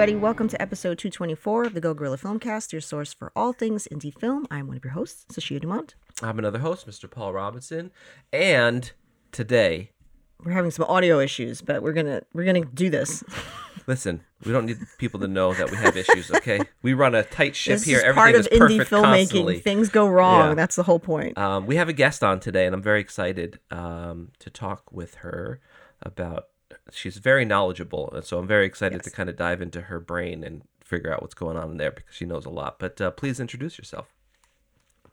everybody. Welcome to episode 224 of the Go Gorilla Filmcast, your source for all things indie film. I'm one of your hosts, Sashia Dumont. I'm another host, Mr. Paul Robinson, and today We're having some audio issues, but we're gonna we're gonna do this. Listen, we don't need people to know that we have issues, okay? We run a tight ship This here. is Everything part of is indie filmmaking. constantly. Things go wrong. Yeah. That's the whole point. Um, we have a guest on today, and I'm very excited um, to talk with her about. She's very knowledgeable, and so I'm very excited to kind of dive into her brain and figure out what's going on in there because she knows a lot. But uh, please introduce yourself.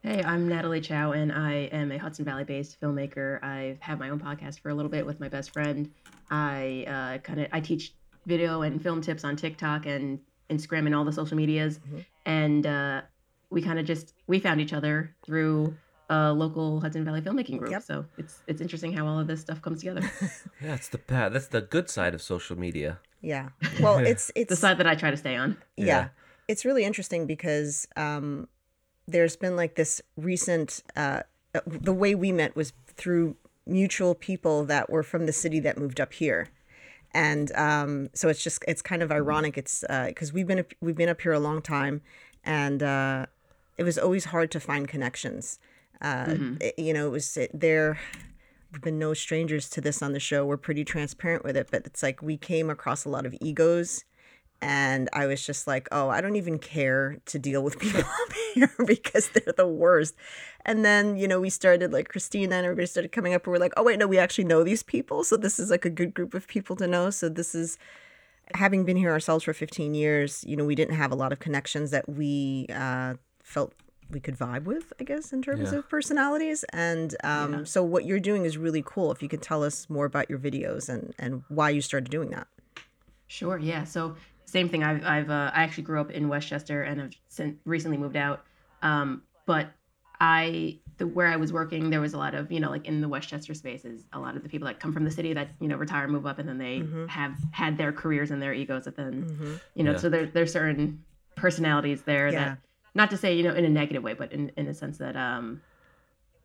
Hey, I'm Natalie Chow, and I am a Hudson Valley based filmmaker. I've had my own podcast for a little bit with my best friend. I uh, kind of I teach video and film tips on TikTok and Instagram and all the social medias, Mhm. and uh, we kind of just we found each other through a local Hudson Valley filmmaking group. Yep. So it's it's interesting how all of this stuff comes together. Yeah, it's the bad. That's the good side of social media. Yeah. Well, it's it's the side that I try to stay on. yeah. Yeah. It's really interesting because um, there's been like this recent. Uh, uh, the way we met was through mutual people that were from the city that moved up here, and um, so it's just it's kind of ironic. It's because we've been up- we've been up here a long time, and uh, it was always hard to find connections. Uh, Mhm. it- you know, it was it, there. We've been no strangers to this on the show. We're pretty transparent with it, but it's like we came across a lot of egos and I was just like, oh, I don't even care to deal with people up here because they're the worst. And then, you know, we started like Christina and everybody started coming up and we're like, oh, wait, no, we actually know these people. So this is like a good group of people to know. So this is having been here ourselves for 15 years, you know, we didn't have a lot of connections that we uh, felt we could vibe with, I guess, in terms Yeah. of personalities. And um, Yeah. so what you're doing is really cool. If you could tell us more about your videos and, and why you started doing that. Sure. Yeah. So same thing. I've I've uh, I actually grew up in Westchester and have since recently moved out. Um, but I the where I was working, there was a lot of you know like in the Westchester spaces, a lot of the people that come from the city that you know retire, move up, and then they Mhm. have had their careers and their egos. That then Mm-hmm. you know Yeah. so there there's certain personalities there Yeah. that not to say you know in a negative way, but in in a sense that um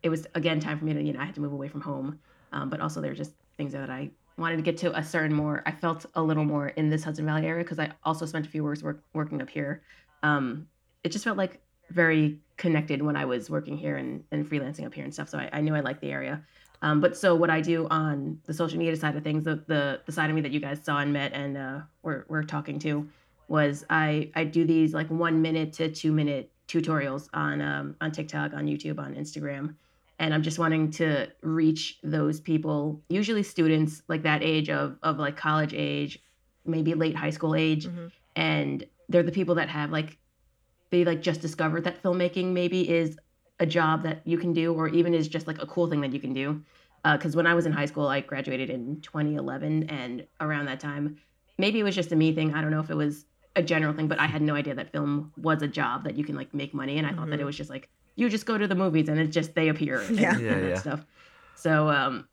it was again time for me to you know I had to move away from home, um, but also there were just things that I wanted to get to a certain more. I felt a little more in this Hudson Valley area because I also spent a few years work, working up here. Um, it just felt like very connected when I was working here and, and freelancing up here and stuff. So I, I knew I liked the area. Um, but so what I do on the social media side of things, the the, the side of me that you guys saw and met and uh, were, were talking to, was I I do these like one minute to two minute tutorials on um, on TikTok, on YouTube, on Instagram, and I'm just wanting to reach those people, usually students like that age of of like college age, maybe late high school age, Mhm. and they're the people that have like they like just discovered that filmmaking maybe is a job that you can do or even is just like a cool thing that you can do. Because when i was in high school i graduated in 2011 and around that time maybe it was just a me thing. I don't know if it was a general thing but i had no idea that film was a job that you can like make money and i thought that it was just like you just go to the movies and it's just they appear and, Yeah. and Yeah, that yeah. stuff so um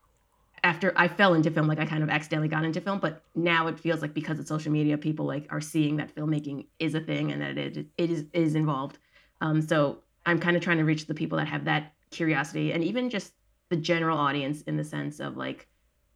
after I fell into film, like I kind of accidentally got into film, but now it feels like because of social media, people like are seeing that filmmaking is a thing and that it it is is involved. Um, so I'm kind of trying to reach the people that have that curiosity and even just the general audience in the sense of like,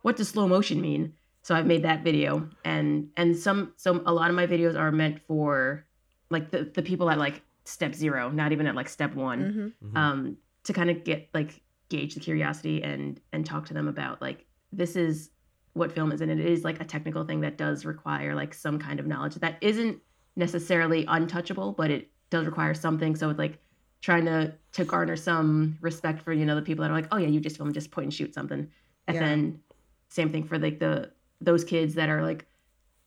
what does slow motion mean? So I've made that video and and some some a lot of my videos are meant for like the the people at like step zero, not even at like step one Mm-hmm. Mhm. um, to kind of get like gauge the curiosity and and talk to them about like this is what film is and it is like a technical thing that does require like some kind of knowledge that isn't necessarily untouchable but it does require something so it's like trying to to garner some respect for you know the people that are like oh yeah you just film just point and shoot something and Yeah. then same thing for like the those kids that are like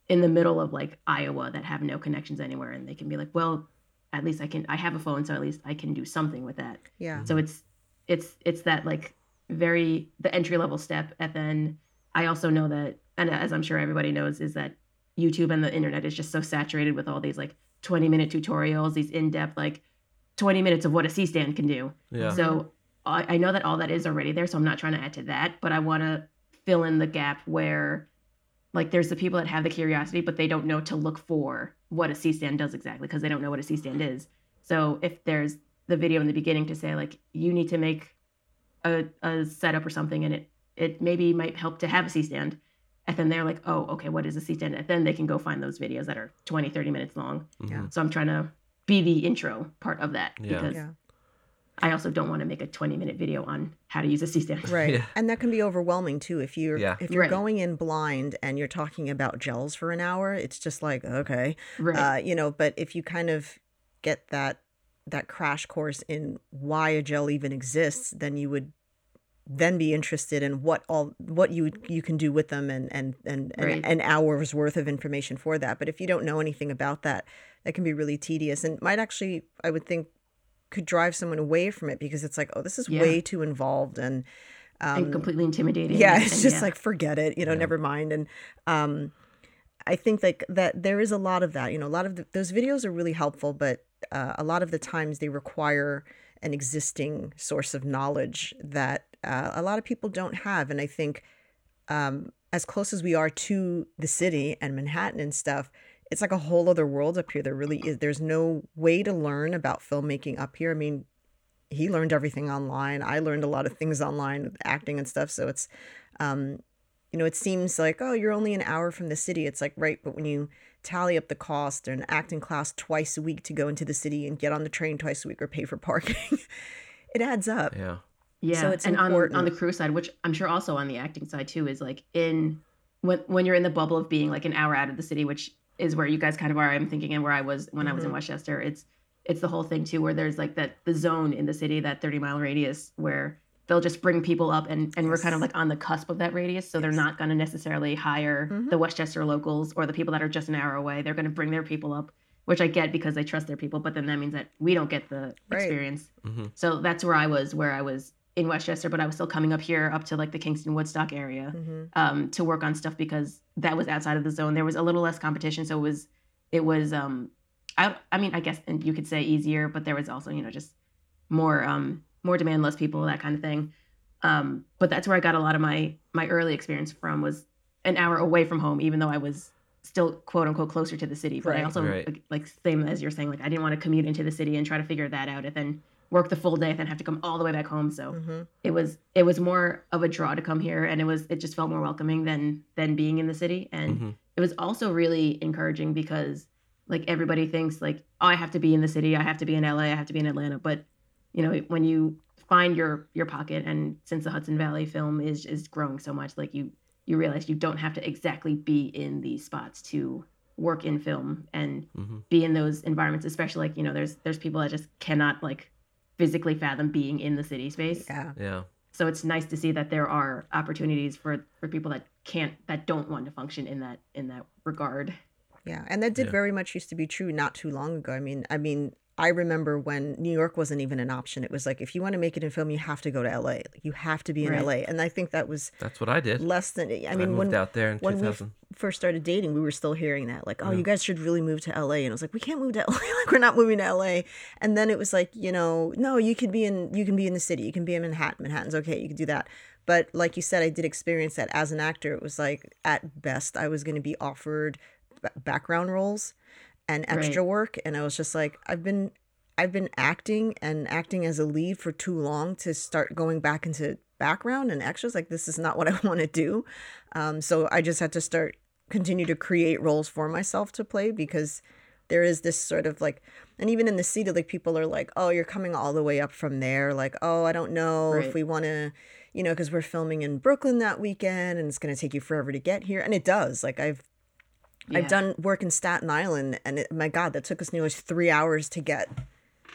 in the middle of like Iowa that have no connections anywhere and they can be like well at least I can I have a phone so at least I can do something with that Yeah. so it's it's it's that like very the entry level step and then i also know that and as i'm sure everybody knows is that youtube and the internet is just so saturated with all these like 20 minute tutorials these in-depth like 20 minutes of what a c-stand can do yeah. so I, I know that all that is already there so i'm not trying to add to that but i want to fill in the gap where like there's the people that have the curiosity but they don't know to look for what a c-stand does exactly because they don't know what a c-stand is so if there's the video in the beginning to say like you need to make a, a setup or something and it it maybe might help to have a c-stand and then they're like, oh, okay, what is a C stand? And then they can go find those videos that are 20, 30 minutes long. Yeah. So I'm trying to be the intro part of that Yeah. because Yeah. I also don't want to make a 20 minute video on how to use a C stand. Right. Yeah. And that can be overwhelming too. If you're Yeah. if you're Right. going in blind and you're talking about gels for an hour, it's just like, okay. Right. Uh, you know, but if you kind of get that that crash course in why a gel even exists, then you would then be interested in what all what you you can do with them and and and, Right. and an hour's worth of information for that. But if you don't know anything about that, that can be really tedious and might actually I would think could drive someone away from it because it's like, oh, this is Yeah. way too involved and and completely intimidating. yeah it's and just yeah. like forget it you know Yeah. never mind and um i think like that there is a lot of that you know a lot of the, those videos are really helpful but uh, a lot of the times they require an existing source of knowledge that uh, a lot of people don't have and i think um as close as we are to the city and manhattan and stuff it's like a whole other world up here there really is there's no way to learn about filmmaking up here i mean he learned everything online. I learned a lot of things online with acting and stuff. So it's, um, you know, it seems like, oh, you're only an hour from the city. It's like, right. But when you tally up the cost or an acting class twice a week to go into the city and get on the train twice a week or pay for parking, it adds up. Yeah. Yeah, So it's and on on the crew side, which I'm sure also on the acting side too, is like in when when you're in the bubble of being like an hour out of the city, which is where you guys kind of are. I'm thinking, and where I was when I was in Mhm. Westchester. It's it's the whole thing too, where there's like that the zone in the city, that 30 mile radius, where they'll just bring people up, and and we're kind of like on the cusp of that radius, so they're not going to necessarily hire Mhm. the Westchester locals or the people that are just an hour away. They're going to bring their people up, which I get because they trust their people, but then that means that we don't get the Right. experience. hmm So that's where I was, where I was in Westchester, but I was still coming up here up to like the Kingston Woodstock area hmm um, to work on stuff because that was outside of the zone. There was a little less competition, so it was it was um, I I mean I guess and you could say easier, but there was also you know just more um more demand, less people, that kind of thing. Um, but that's where I got a lot of my my early experience from was an hour away from home, even though I was still quote unquote closer to the city. But I also Right. like, like same as you're saying, like I didn't want to commute into the city and try to figure that out and then work the full day and then have to come all the way back home. So hmm it was it was more of a draw to come here and it was it just felt more welcoming than than being in the city. And hmm it was also really encouraging because like everybody thinks like oh i have to be in the city i have to be in la i have to be in atlanta. But you know when you find your your pocket and since the hudson valley film is is growing so much like you you realize you don't have to exactly be in these spots to work in film and hmm be in those environments especially like you know there's there's people that just cannot like physically fathom being in the city space Yeah. Yeah. so it's nice to see that there are opportunities for for people that can't that don't want to function in that in that regard Yeah, and that did Yeah. very much used to be true not too long ago. I mean, I mean, I remember when New York wasn't even an option. It was like if you want to make it in film, you have to go to LA. You have to be in Right. LA, and I think that was That's what I did. less than. I I, mean, moved when out there in when we first started dating, we were still hearing that, like, oh, Yeah. you guys should really move to LA, and I was like, we can't move to LA. like, we're not moving to LA. And then it was like, you know, no, you could be in, you can be in the city, you can be in Manhattan. Manhattan's okay, you can do that. But like you said, I did experience that as an actor. It was like at best, I was going to be offered ba- background roles and extra work, and I was just like, I've been. I've been acting and acting as a lead for too long to start going back into background and extras. Like this is not what I want to do. Um, so I just had to start continue to create roles for myself to play because there is this sort of like and even in the city like people are like oh you're coming all the way up from there like oh i don't know Right. if we want to you know because we're filming in brooklyn that weekend and it's going to take you forever to get here and it does like i've Yeah. i've done work in staten island and it, my god that took us nearly three hours to get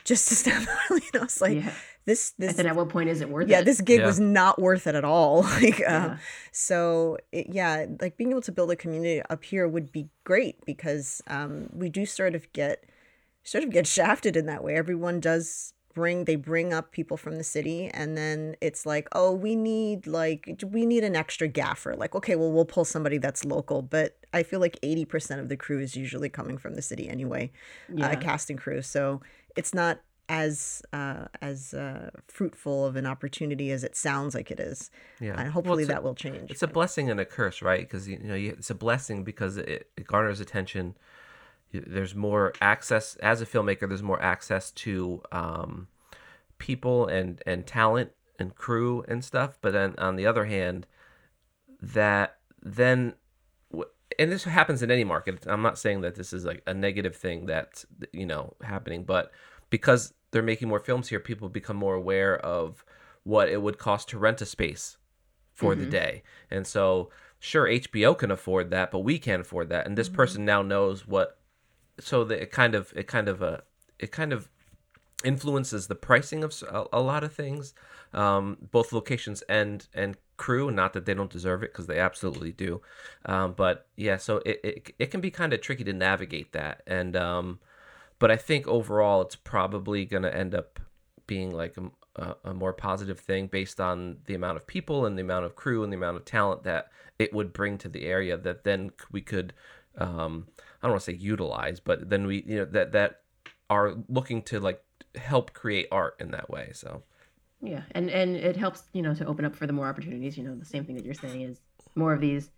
just to staten island you know it's like yeah this and this then at what point is it worth yeah it Yeah, this gig Yeah. was not worth it at all like uh, Yeah. so it, yeah like being able to build a community up here would be great because um, we do sort of get sort of get shafted in that way everyone does bring they bring up people from the city and then it's like oh we need like we need an extra gaffer like okay well we'll pull somebody that's local but i feel like 80% of the crew is usually coming from the city anyway yeah uh, casting crew. So it's not as uh, as uh, fruitful of an opportunity as it sounds like it is. Yeah. And Well, hopefully a- that will change. It's a blessing and a curse, right? Because you know, you, it's a blessing because it, it garners attention. There's more access as a filmmaker. There's more access to um, people and and talent and crew and stuff. But then on the other hand, that then and this happens in any market. I'm not saying that this is like a negative thing that's you know happening, but because they're making more films here, people become more aware of what it would cost to rent a space for the day. And so, sure, HBO can afford that, but we can't afford that. And this person now knows what. So it kind of it kind of uh, it kind of influences the pricing of a lot of things, um, both locations and and crew. Not that they don't deserve it because they absolutely do, um, but yeah. So it, it it can be kind of tricky to navigate that, and um, but I think overall it's probably going to end up being like a, a, a more positive thing based on the amount of people and the amount of crew and the amount of talent that it would bring to the area that then we could um, I don't want to say utilize, but then we you know that that are looking to like help create art in that way. So Yeah, and and it helps you know to open up for the more opportunities. You know, the same thing that you're saying is more of these,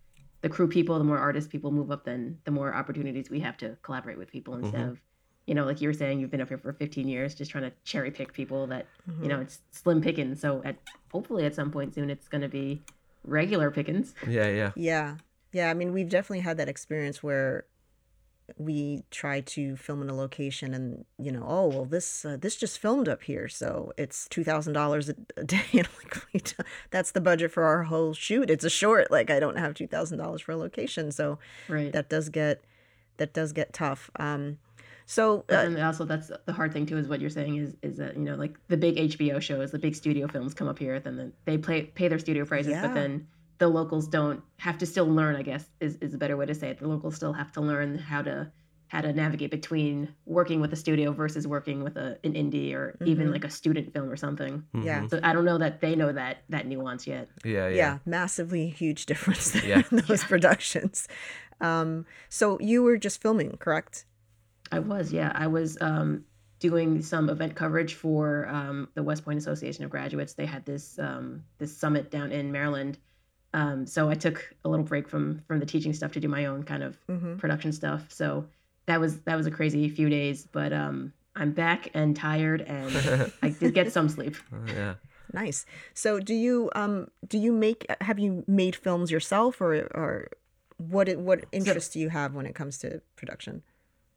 the crew people, the more artist people move up, then the more opportunities we have to collaborate with people instead mm-hmm. of, you know, like you were saying, you've been up here for 15 years, just trying to cherry pick people that you mm-hmm. know it's slim pickings. So at hopefully at some point soon it's going to be regular pickings. yeah, yeah, Yeah. Yeah. I mean, we've definitely had that experience where we try to film in a location and, you know, oh, well, this, uh, this just filmed up here. So it's $2,000 a- a day. And like, that's the budget for our whole shoot. It's a short. Like, I don't have $2,000 for a location. So Right. that does get, that does get tough. Um, so, uh, then also that's the hard thing too is what you're saying is is that you know like the big HBO shows, the big studio films come up here, then the, they play pay their studio prices, Yeah. but then the locals don't have to still learn. I guess is, is a better way to say it. The locals still have to learn how to how to navigate between working with a studio versus working with a an indie or even Mhm. like a student film or something. yeah. So I don't know that they know that that nuance yet. yeah, yeah, yeah, massively huge difference Yeah. in those productions. Um, so you were just filming, correct? I was, yeah. I was um, doing some event coverage for um, the West Point Association of Graduates. They had this um, this summit down in Maryland. Um, so I took a little break from from the teaching stuff to do my own kind of Mm-hmm. production stuff. So that was that was a crazy few days, but um, I'm back and tired, and I did get some sleep. yeah. Nice. So do you um do you make have you made films yourself or or what what interest do you have when it comes to production?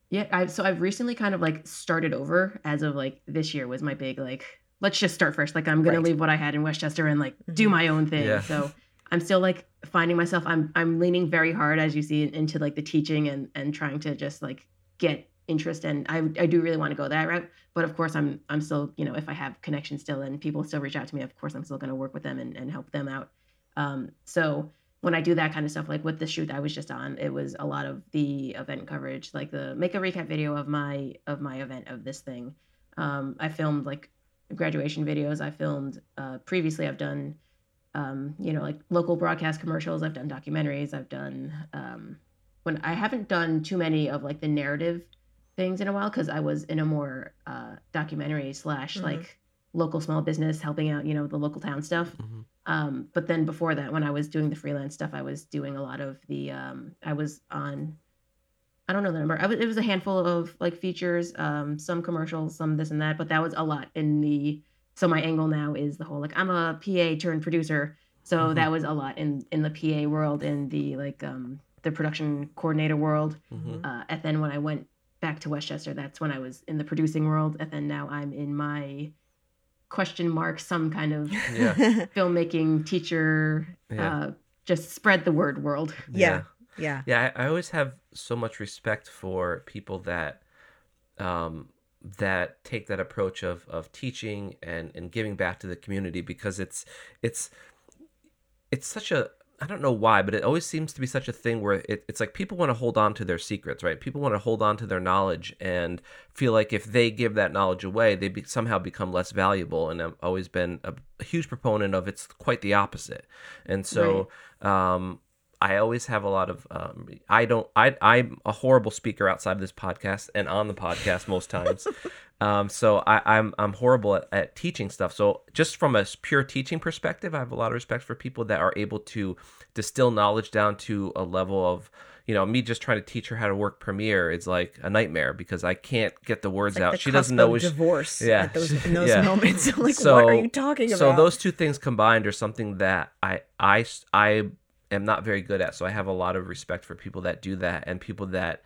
Yeah, I've so I've recently kind of like started over as of like this year was my big like let's just start first. Like I'm gonna Right. leave what I had in Westchester and like do Mhm. my own thing. Yeah. So I'm still like finding myself. I'm I'm leaning very hard as you see into like the teaching and and trying to just like get interest and I I do really want to go that route. But of course I'm I'm still you know if I have connections still and people still reach out to me, of course I'm still gonna work with them and, and help them out. Um, so when I do that kind of stuff, like with the shoot I was just on, it was a lot of the event coverage, like the make a recap video of my of my event of this thing. Um, I filmed like graduation videos. I filmed uh, previously. I've done, um, you know, like local broadcast commercials. I've done documentaries. I've done um, when I haven't done too many of like the narrative things in a while because I was in a more uh, documentary slash Mhm. like local small business helping out, you know, the local town stuff. Mhm. Um, but then before that, when I was doing the freelance stuff, I was doing a lot of the. Um, I was on. I don't know the number. I was, it was a handful of like features, um, some commercials, some this and that. But that was a lot in the. So my angle now is the whole like I'm a PA turned producer. So Mhm. that was a lot in in the PA world, in the like um, the production coordinator world. Mhm. Uh, and then when I went back to Westchester, that's when I was in the producing world. And then now I'm in my question mark, some kind of Yeah. filmmaking teacher, Yeah. uh, just spread the word world. Yeah. yeah. Yeah, I, I always have so much respect for people that um that take that approach of of teaching and and giving back to the community because it's it's it's such a I don't know why, but it always seems to be such a thing where it, it's like people want to hold on to their secrets, right? People want to hold on to their knowledge and feel like if they give that knowledge away, they be, somehow become less valuable. And I've always been a, a huge proponent of it's quite the opposite. And so, um, I always have a lot of um, I don't I I'm a horrible speaker outside of this podcast and on the podcast most times. um, so I, I'm I'm horrible at, at teaching stuff. So just from a pure teaching perspective, I have a lot of respect for people that are able to distill knowledge down to a level of you know me just trying to teach her how to work Premiere is like a nightmare because I can't get the words like out. the she doesn't know of she- divorce Yeah. at those, in those Yeah. moments. Like, So- what are you talking about? so those two things combined are something that I I I am not very good at. So I have a lot of respect for people that do that and people that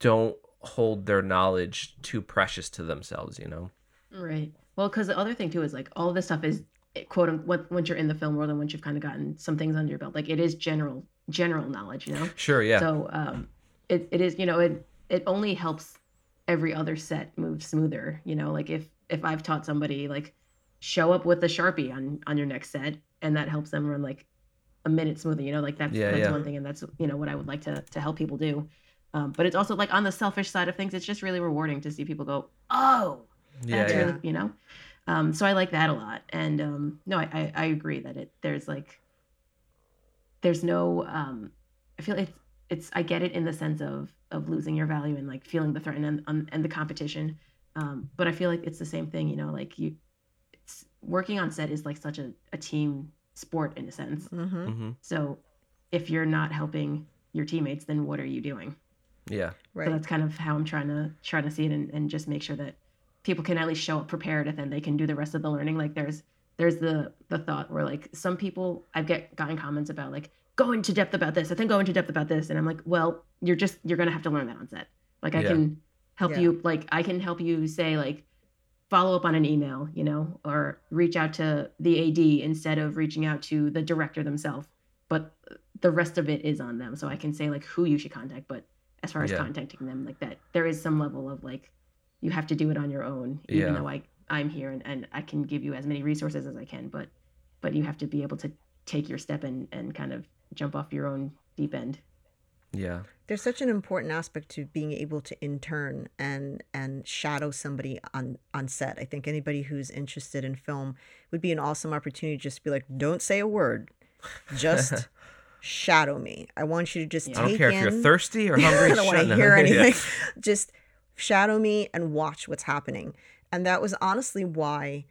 don't hold their knowledge too precious to themselves, you know? Right. Well, because the other thing too is like all this stuff is eh, quote unquote once you're in the film world and once you've kind of gotten some things under your belt, like it is general general knowledge, you know. Sure, yeah. So um, it it is you know it it only helps every other set move smoother, you know. Like if if I've taught somebody like show up with a sharpie on on your next set, and that helps them run like a minute smoothie. you know. Like that's Yeah, that's yeah. one thing, and that's you know what I would like to to help people do. Um, but it's also like on the selfish side of things, it's just really rewarding to see people go, oh, yeah, that's yeah. really you know um so i like that a lot and um no I, I i agree that it there's like there's no um i feel it's it's i get it in the sense of of losing your value and like feeling the threat and and, and the competition um but i feel like it's the same thing you know like you it's working on set is like such a, a team sport in a sense Mm-hmm. hmm so if you're not helping your teammates then what are you doing Yeah. Right. so that's kind of how I'm trying to trying to see it and, and just make sure that people can at least show up prepared and then they can do the rest of the learning. Like there's there's the the thought where like some people I've get gotten comments about like go into depth about this, I think go into depth about this. And I'm like, well, you're just you're gonna have to learn that on set. Like I Yeah. can help Yeah. you like I can help you say like follow up on an email, you know, or reach out to the AD instead of reaching out to the director themselves. But the rest of it is on them. So I can say like who you should contact, but as far as Yeah. contacting them, like that, there is some level of like you have to do it on your own, even Yeah. though I I'm here and, and I can give you as many resources as I can, but but you have to be able to take your step and and kind of jump off your own deep end. Yeah. There's such an important aspect to being able to intern and and shadow somebody on on set. I think anybody who's interested in film would be an awesome opportunity just to just be like, don't say a word, just shadow me. I want you to just Yeah. take I don't care in. if you're thirsty or hungry. I don't want to up. hear Yeah. anything. Just shadow me and watch what's happening. And that was honestly why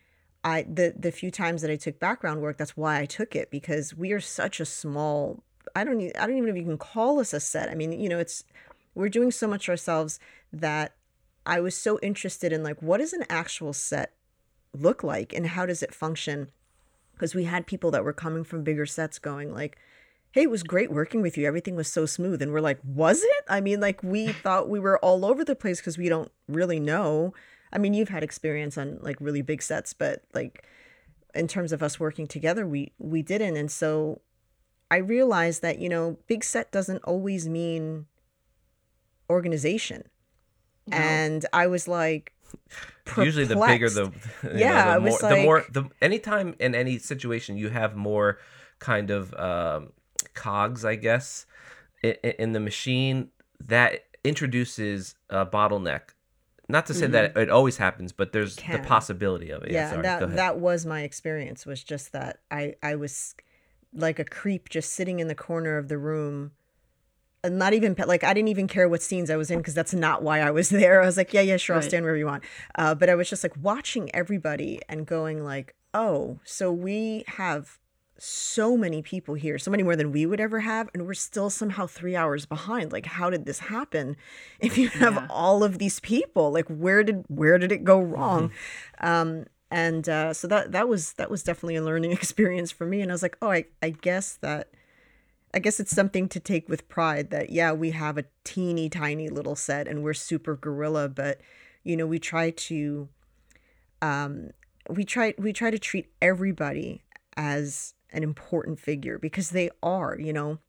I the the few times that I took background work, that's why I took it because we are such a small. I don't I don't even know if you can call us a set. I mean, you know, it's we're doing so much ourselves that I was so interested in like what does an actual set look like and how does it function? Because we had people that were coming from bigger sets going like, hey, it was great working with you. Everything was so smooth. And we're like, was it? I mean, like, we thought we were all over the place because we don't really know. I mean, you've had experience on like really big sets, but like, in terms of us working together, we we didn't. And so I realized that, you know, big set doesn't always mean organization. No. And I was like, Usually, the bigger the, perplexed. you know, Yeah, the more, was the more, like- the anytime in any situation you have more kind of um, cogs, I guess, in, in the machine that introduces a bottleneck. Not to say that it always happens, but there's the possibility of it. Yeah, yeah sorry. that ahead. that was my experience was just that i i was like a creep just sitting in the corner of the room. And not even like i didn't even care what scenes i was in because that's not why i was there. I was like yeah yeah sure i'll stand wherever you want. Uh, but i was just like watching everybody and going like oh so we have so many people here so many more than we would ever have and we're still somehow three hours behind. Like how did this happen if you have Yeah. all of these people? Like where did where did it go wrong? Um and uh, so that that was that was definitely a learning experience for me and i was like oh i, I guess that i guess it's something to take with pride that yeah we have a teeny tiny little set and we're super gorilla but you know we try to um we try we try to treat everybody as an important figure because they are you know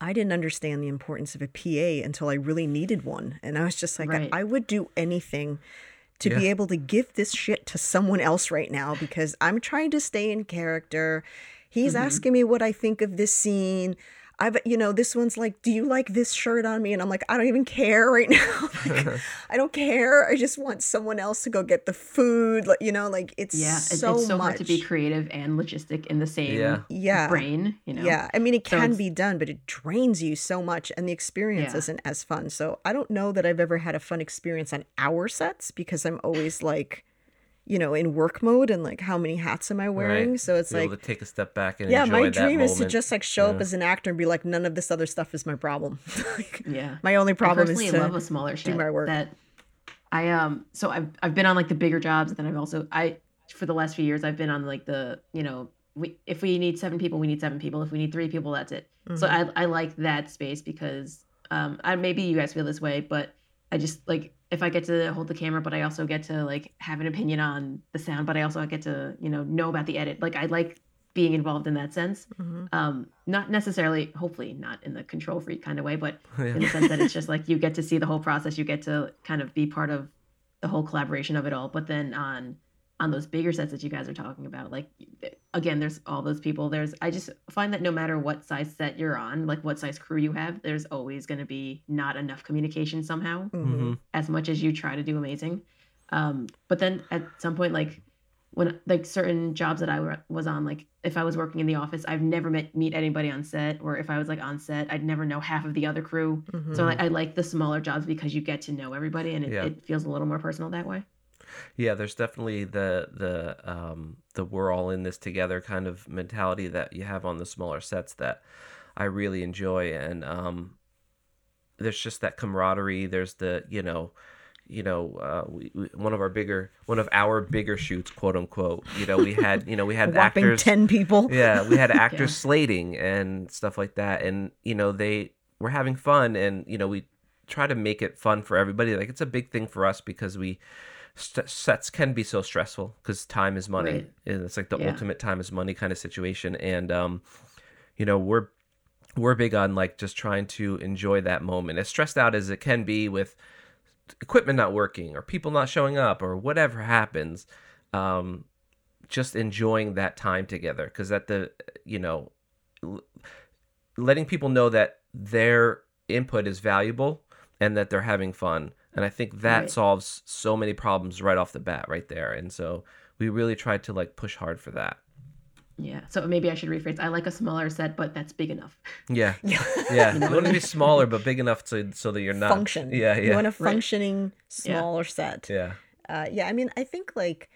I didn't understand the importance of a PA until I really needed one. And I was just like, Right. I, I would do anything to be able to give this shit to someone else right now because I'm trying to stay in character. He's mm-hmm. asking me what I think of this scene. I've, you know, this one's like, do you like this shirt on me? And I'm like, I don't even care right now. Like, I don't care. I just want someone else to go get the food. Like, you know, like it's Yeah, so it's so much. hard to be creative and logistic in the same Yeah. Yeah. brain. You know. Yeah, I mean, it So can it's- be done, but it drains you so much, and the experience Yeah. isn't as fun. So I don't know that I've ever had a fun experience on our sets because I'm always like, you know, in work mode and like, how many hats am I wearing? Right. So it's Be able like, to take a step back and yeah, enjoy my that dream is to just like show up as an actor and be like, none of this other stuff is my problem. Like, Yeah. my only I problem is personally to love a smaller set my work. that I um so I've I've been on like the bigger jobs and then I've also I for the last few years I've been on like the you know we if we need seven people, we need seven people. If we need three people, that's it. So I I like that space because um I maybe you guys feel this way, but I just like if I get to hold the camera, but I also get to like have an opinion on the sound, but I also get to you know know about the edit. Like I like being involved in that sense. Mhm. Um, not necessarily, hopefully, not in the control freak kind of way, but Yeah. in the sense that it's just like you get to see the whole process. You get to kind of be part of the whole collaboration of it all. But then on on those bigger sets that you guys are talking about, like again, there's all those people. There's I just find that no matter what size set you're on, like what size crew you have, there's always going to be not enough communication somehow Mhm. Mhm. as much as you try to do amazing. Um, but then at some point, like when like certain jobs that I was on, like if I was working in the office, I've never met meet anybody on set, or if I was like on set, I'd never know half of the other crew. Mhm. So like, I like the smaller jobs because you get to know everybody, and it, Yeah. it feels a little more personal that way. Yeah, there's definitely the the um the we're all in this together kind of mentality that you have on the smaller sets that I really enjoy and um there's just that camaraderie, there's the, you know, you know, uh, we, we, one of our bigger, one of our bigger shoots, quote unquote. You know, we had, you know, we had actors, ten people. yeah, we had actors Yeah. slating and stuff like that, and you know they were having fun, and you know we try to make it fun for everybody. Like it's a big thing for us because we st- sets can be so stressful because time is money, Right. and it's like the Yeah. ultimate time is money kind of situation, and um, you know we're we're big on like just trying to enjoy that moment as stressed out as it can be with equipment not working or people not showing up or whatever happens um just enjoying that time together because at the you know letting people know that their input is valuable and that they're having fun and i think that Right. solves so many problems right off the bat right there and so we really tried to like push hard for that Yeah. So maybe I should rephrase. I like a smaller set, but that's big enough. yeah Yeah. yeah You you, want to be smaller but big enough to so that you're not Function. yeah You yeah want a Right. functioning smaller set. yeah Uh, yeah, I mean, I think like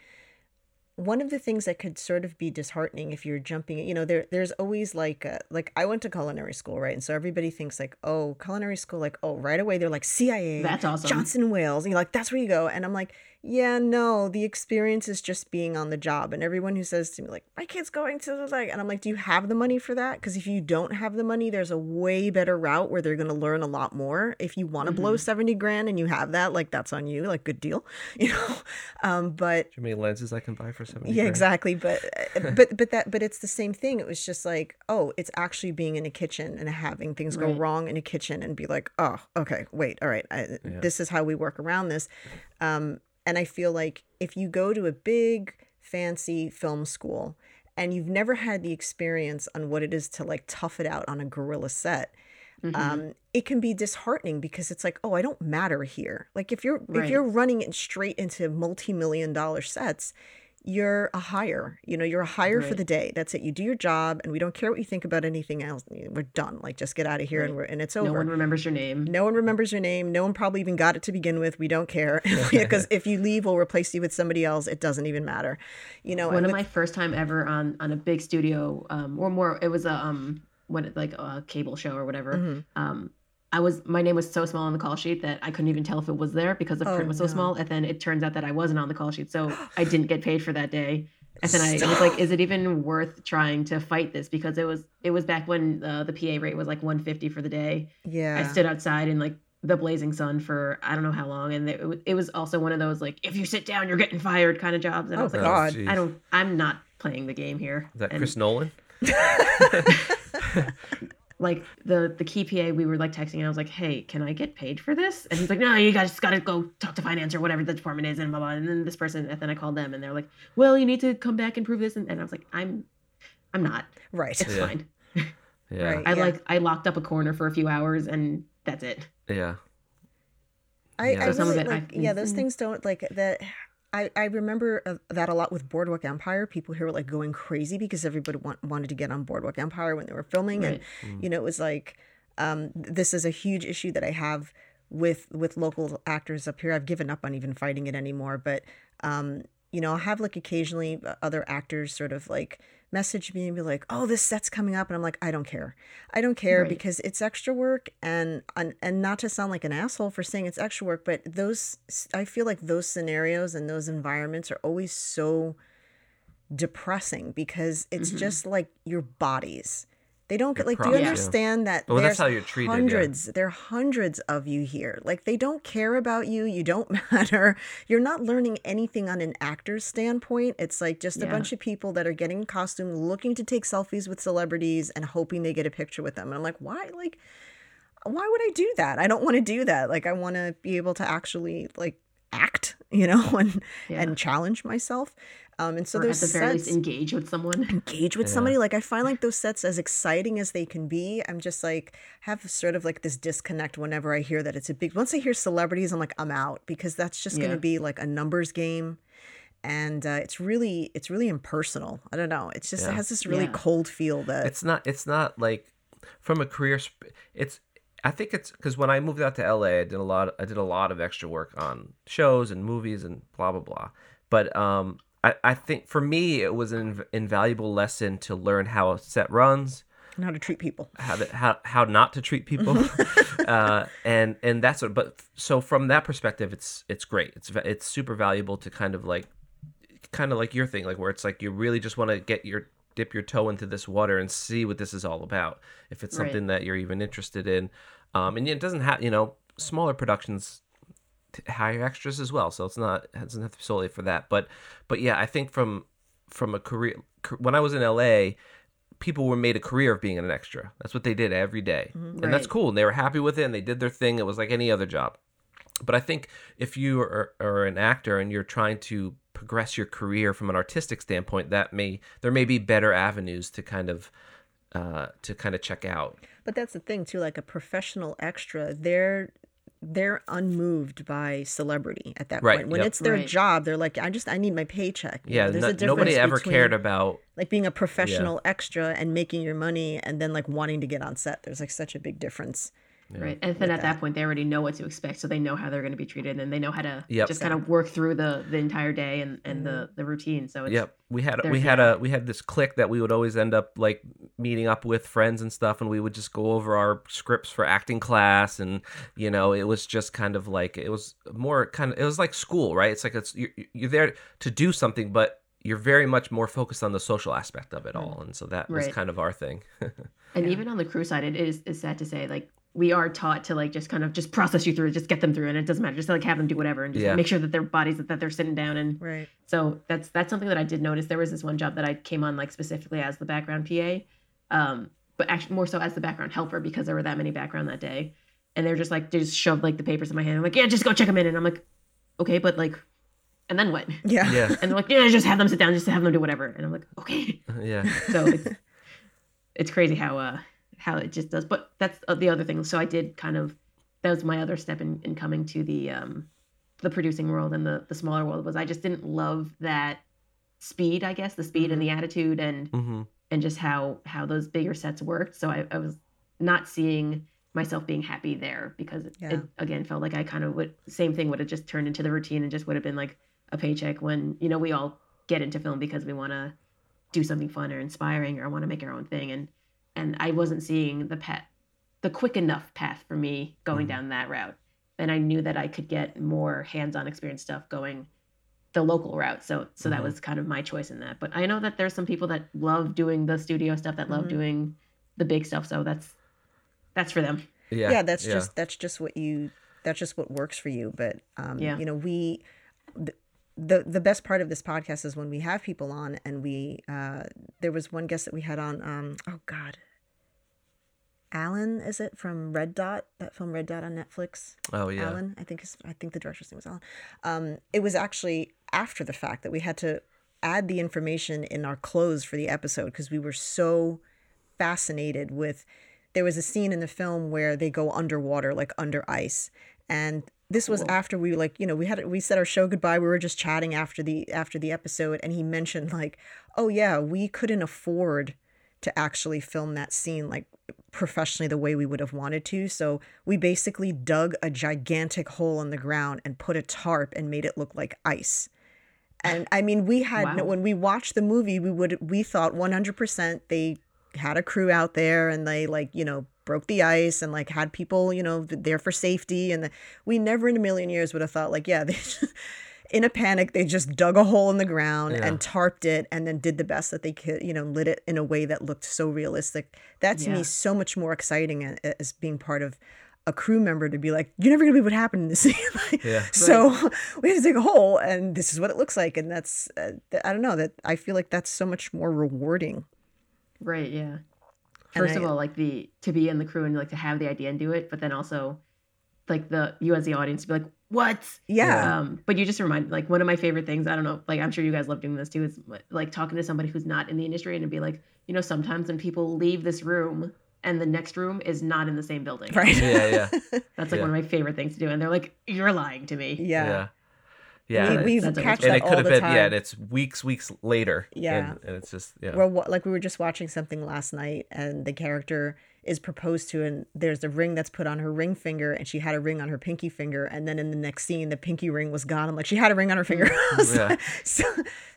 one of the things that could sort of be disheartening if you're jumping, you know, there there's always like uh like I went to culinary school, right? And so everybody thinks like, oh, culinary school, like oh, right away they're like CIA, That's awesome. Johnson Wales, and you're like, that's where you go, and I'm like, yeah, no, the experience is just being on the job, and everyone who says to me like, my kid's going to the like, and I'm like, do you have the money for that? Because if you don't have the money, there's a way better route where they're going to learn a lot more. If you want to blow Mhm. seventy grand and you have that, like that's on you, like good deal, you know. Um, but how many lenses i can buy for 70 yeah, grand? exactly. But uh, but but that but it's the same thing. It was just like, oh, it's actually being in a kitchen and having things go wrong in a kitchen and be like, oh, okay, wait, all right, I, this is how we work around this. Um, and I feel like if you go to a big fancy film school and you've never had the experience on what it is to like tough it out on a gorilla set, Mhm. um, it can be disheartening because it's like, oh, I don't matter here. Like if you're if you're running it straight into multi-million dollar sets, you're a hire. You know, you're a hire for the day. That's it. You do your job, and we don't care what you think about anything else. We're done. Like just get out of here, and we're and it's over. no one remembers your name. No one remembers your name. No one probably even got it to begin with. We don't care because if you leave, we'll replace you with somebody else. It doesn't even matter. You know, one of with- my first time ever on on a big studio um or more it was a um what like a cable show or whatever Mhm. um i was my name was so small on the call sheet that i couldn't even tell if it was there because the Oh, print was so no. small and then it turns out that i wasn't on the call sheet so i didn't get paid for that day and then i was like is it even worth trying to fight this because it was it was back when uh, the pa rate was like 150 for the day yeah. I stood outside in like the blazing sun for I don't know how long, and it, wa- it was also one of those like if you sit down, you're getting fired kind of jobs. And I Oh, was like, God. geez. I don't, I'm not playing the game here. is that And, chris nolan Like the the key PA, we were like texting, and I was like, hey, can I get paid for this? And he's like, no, you guys got to go talk to finance or whatever the department is, and blah blah. And then this person, and then I called them, and they're like, well, you need to come back and prove this, and, and I was like, I'm, I'm not. right. It's Yeah. fine. yeah Right. I Yeah. like I locked up a corner for a few hours, and that's it. yeah I, Yeah. I So some of really it like can- yeah those Mhm. things don't like that I, I remember uh, that a lot with Boardwalk Empire. People here were like going crazy because everybody want, wanted to get on Boardwalk Empire when they were filming, Right. and you know it was like um, this is a huge issue that I have with with local actors up here. I've given up on even fighting it anymore, but um, you know I'll have like occasionally uh, other actors sort of like message me and be like, "Oh, this set's coming up," and I'm like, "I don't care. I don't care Right. because it's extra work and and and not to sound like an asshole for saying it's extra work, but those I feel like those scenarios and those environments are always so depressing because it's mm-hmm. just like your bodies. They don't get like. Do you problems, yeah. understand that? Well, that's there's how you're treated, yeah. Hundreds. There are hundreds of you here. Like they don't care about you. You don't matter. You're not learning anything on an actor's standpoint. It's like just a bunch of people that are getting in costume, looking to take selfies with celebrities, and hoping they get a picture with them. And I'm like, why? Like, why would I do that? I don't want to do that. Like I want to be able to actually like act, you know, and Yeah. and challenge myself. Um, and so or there's at the very sets least engage with someone. engage with somebody. Like I find like those sets as exciting as they can be. I'm just like have sort of like this disconnect whenever I hear that it's a big. Once I hear celebrities, I'm like I'm out because that's just going to be like a numbers game. And uh, it's really, it's really impersonal. I don't know. It's just it has this really Yeah. cold feel that it's not it's not like from a career sp- it's i think it's because when i moved out to la i did a lot i did a lot of extra work on shows and movies and blah blah blah but um i, I think for me it was an inv- invaluable lesson to learn how a set runs and how to treat people. how to, how how not to treat people uh and and that's what but so from that perspective it's it's great it's it's super valuable to kind of like kind of like your thing like where it's like you really just want to get your dip your toe into this water and see what this is all about if it's Right. something that you're even interested in um and it doesn't have you know smaller productions hire extras as well. So it's not it doesn't have to be solely for that. But but yeah i think from from a career when i was in la people were made a career of being an extra. That's what they did every day. and that's cool. And they were happy with it and they did their thing. It was like any other job. But I think if you are, are an actor and you're trying to progress your career from an artistic standpoint, that may there may be better avenues to kind of uh, to kind of check out. But that's the thing too. Like a professional extra, they're they're unmoved by celebrity at that Right, point. When yep. it's their Right. job, they're like, I just I need my paycheck. You Yeah, know, there's no- a difference nobody ever between, cared about. like being a professional extra and making your money, and then like wanting to get on set. There's like such a big difference. Right. And then at that point, they already know what to expect. So they know how they're going to be treated and they know how to Yep. just kind of work through the, the entire day and, and the, mm. the routine. So it's, Yep, we had we had that. a we had this click that we would always end up like meeting up with friends and stuff, and we would just go over our scripts for acting class, and you know it was just kind of like it was more kind of it was like school, right? It's like it's you're, you're there to do something, but you're very much more focused on the social aspect of it all, and so that was kind of our thing. And even on the crew side, it is it's sad to say, like we are taught to like just kind of just process you through, just get them through, and it doesn't matter, just like have them do whatever, and just Yeah. make sure that their bodies that they're sitting down and Right. So that's that's something that I did notice. There was this one job that I came on like specifically as the background PA, um, but actually more so as the background helper because there were that many background that day, and they're just like they just shoved like the papers in my hand. I'm like, yeah, just go check them in, and I'm like, okay, but like, and then what? Yeah. yeah, And they're like, yeah, just have them sit down, just have them do whatever, and I'm like, okay. yeah, So it's it's crazy how uh how it just does. But that's uh, the other thing. So I did kind of that was my other step in, in coming to the um the producing world and the the smaller world was I just didn't love that speed, I guess, the speed and the attitude and hmm and just how how those bigger sets worked. So I, I was not seeing myself being happy there because it, Yeah. it again felt like I kind of would same thing would have just turned into the routine and just would have been like a paycheck when you know we all get into film because we want to do something fun or inspiring or want to make our own thing and and I wasn't seeing the path the quick enough path for me going Mhm. down that route and I knew that I could get more hands-on experience stuff going the local route so so that Mhm. was kind of my choice in that but I know that there's some people that love doing the studio stuff that love Mhm. doing the big stuff so that's that's for them yeah, yeah, that's just that's just what you that's just what works for you but um Yeah. you know we the, the the best part of this podcast is when we have people on and we uh there was one guest that we had on um oh god alan is it from red dot that film red dot on netflix oh yeah, Alan, I think his, I think the director's name was Alan. Um, it was actually after the fact that we had to add the information in our clothes for the episode because we were so fascinated with. There was a scene in the film where they go underwater, like under ice, and this was after we like you know we had we said our show goodbye. We were just chatting after the after the episode, and he mentioned like, oh yeah, we couldn't afford to actually film that scene like professionally the way we would have wanted to. So we basically dug a gigantic hole in the ground and put a tarp and made it look like ice. And I mean, we had Wow. when we watched the movie, we would we thought 100% they had a crew out there and they like you know broke the ice and like had people you know there for safety and the, we never in a million years would have thought like yeah they in a panic, they just dug a hole in the ground Yeah. and tarped it and then did the best that they could, you know, lit it in a way that looked so realistic. That to Yeah. me is so much more exciting as being part of a crew member to be like, you're never gonna believe what happened in the scene. Like, Yeah. So we had to dig a hole and this is what it looks like. And that's, uh, th- I don't know, that I feel like that's so much more rewarding. Right. Yeah. And First of I- all, like the to be in the crew and like to have the idea and do it, but then also like the you as the audience to be like, what? Yeah. Um, but you just remind like one of my favorite things. I don't know, like I'm sure you guys love doing this too. Is like talking to somebody who's not in the industry and to be like, you know, sometimes when people leave this room and the next room is not in the same building. Right. Yeah, yeah, That's like Yeah. one of my favorite things to do, and they're like, you're lying to me. yeah. yeah, yeah. We, and we it's- that's catch and it could have been time. yeah, and it's weeks, weeks later. Yeah. and, and it's just yeah, Well, what, like we were just watching something last night, and the character is proposed to, and there's a ring that's put on her ring finger, and she had a ring on her pinky finger, and then in the next scene, the pinky ring was gone. I'm like, she had a ring on her finger. Mm, yeah. so,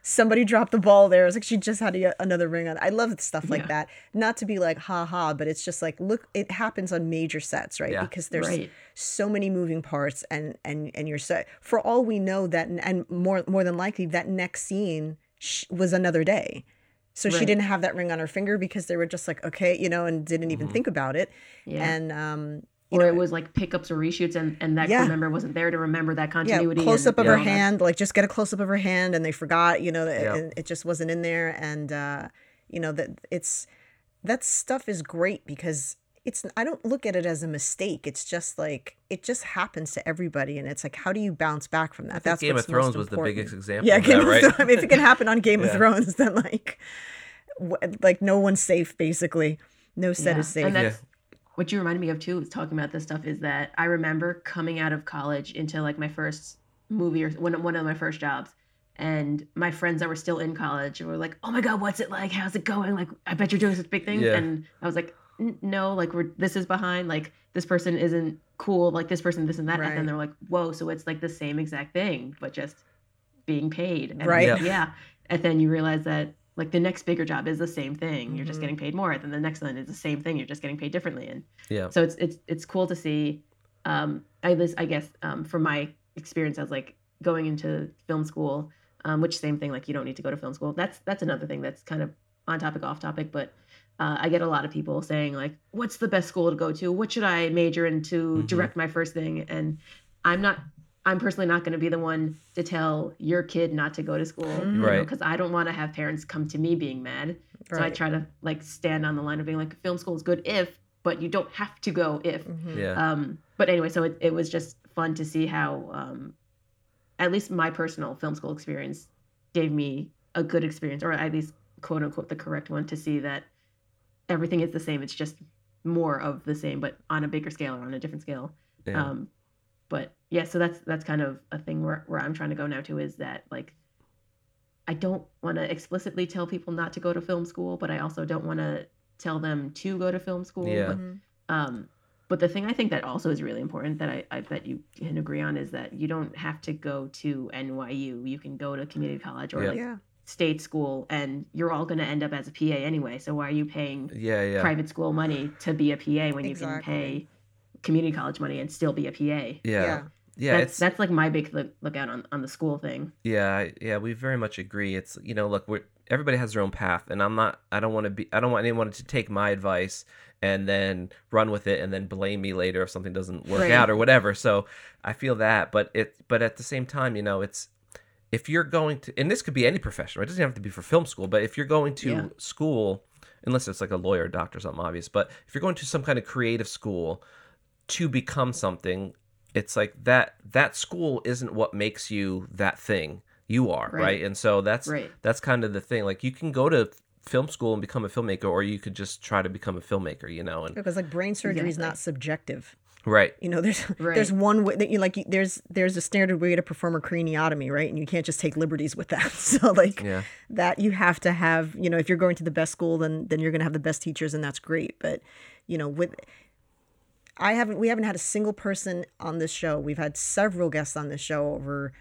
somebody dropped the ball there. it's like, she just had a, another ring on. I love stuff like Yeah. that. Not to be like, ha ha, but it's just like, look, it happens on major sets, right? Yeah. Because there's Right. so many moving parts, and and and you're so For all we know, that and more more than likely, that next scene sh- was another day. So she didn't have that ring on her finger because they were just like, okay, you know, and didn't even think about it. Yeah. And um, you or know, it was like pickups or reshoots, and and that Yeah. crew member wasn't there to remember that continuity. yeah, close and, up of her hand, like just get a close up of her hand, and they forgot, you know, that Yeah. and it just wasn't in there, and uh, you know that it's that stuff is great because it's I don't look at it as a mistake. It's just like it just happens to everybody, and it's like how do you bounce back from that? I think That's Game of Thrones most was the biggest example. Yeah, of Game that, of right? Thrones. I mean, if it can happen on Game of Thrones, then like, wh- like no one's safe. Basically, no set Yeah. is safe. And that's what you reminded me of too, is talking about this stuff. Is that I remember coming out of college into like my first movie or one one of my first jobs, and my friends that were still in college were like, "Oh my god, what's it like? How's it going? Like, I bet you're doing such big things." Yeah. And I was like, "N- "No, like we're this is behind. Like this person isn't cool. Like this person, this and that." Right. And then they're like, "Whoa!" So it's like the same exact thing, but just being paid. And Right. Yeah. Yeah. And then you realize that like the next bigger job is the same thing. You're just Mhm. getting paid more. And then the next one is the same thing. You're just getting paid differently. And yeah, so it's it's it's cool to see. Um, I least I guess um, from my experience as like going into film school, um, which same thing. Like you don't need to go to film school. That's that's another thing that's kind of on topic, off topic, but. Uh, I get a lot of people saying like, "What's the best school to go to? What should I major in to Mhm. direct my first thing?" And I'm not I'm personally not going to be the one to tell your kid not to go to school. Right. Because I don't want to have parents come to me being mad. So I try to like stand on the line of being like, film school is good if, but you don't have to go if. Mhm. yeah, Um, but anyway, so it, it was just fun to see how, um, at least my personal film school experience gave me a good experience, or at least quote unquote the correct one, to see that everything is the same. It's just more of the same, but on a bigger scale or on a different scale. yeah. Um, but yeah, so that's that's kind of a thing where where I'm trying to go now to is that like I don't want to explicitly tell people not to go to film school, but I also don't want to tell them to go to film school. Yeah. But, Mhm. um, but the thing I think that also is really important that I, I bet you can agree on is that you don't have to go to NYU. You can go to community college or Yeah. like Yeah. State school, and you're all going to end up as a PA anyway. So why are you paying yeah, yeah, private school money to be a PA when you can pay community college money and still be a PA? yeah, Yeah. yeah. that's that's like my big look, look out on, on the school thing. Yeah, yeah, we very much agree. It's you know, look, we're everybody has their own path, and I'm not. I don't want to be. I don't want anyone to take my advice and then run with it and then blame me later if something doesn't work Right. out or whatever. So I feel that, but it. But at the same time, you know, it's if you're going to, and this could be any profession. Right? It doesn't have to be for film school, but if you're going to Yeah. school, unless it's like a lawyer, doctor, something obvious, but if you're going to some kind of creative school to become something it's like that that school isn't what makes you that thing you are right, Right. and so that's Right. that's kind of the thing like you can go to film school and become a filmmaker or you could just try to become a filmmaker you know and Because like brain surgery is Exactly. not subjective. Right You know, there's Right. there's one way that you like. There's there's a standard way to perform a craniotomy, right? And you can't just take liberties with that. So like yeah that, you have to have. You know, if you're going to the best school, then then you're gonna have the best teachers, and that's great. But you know, with I haven't we haven't had a single person on this show. We've had several guests on this show over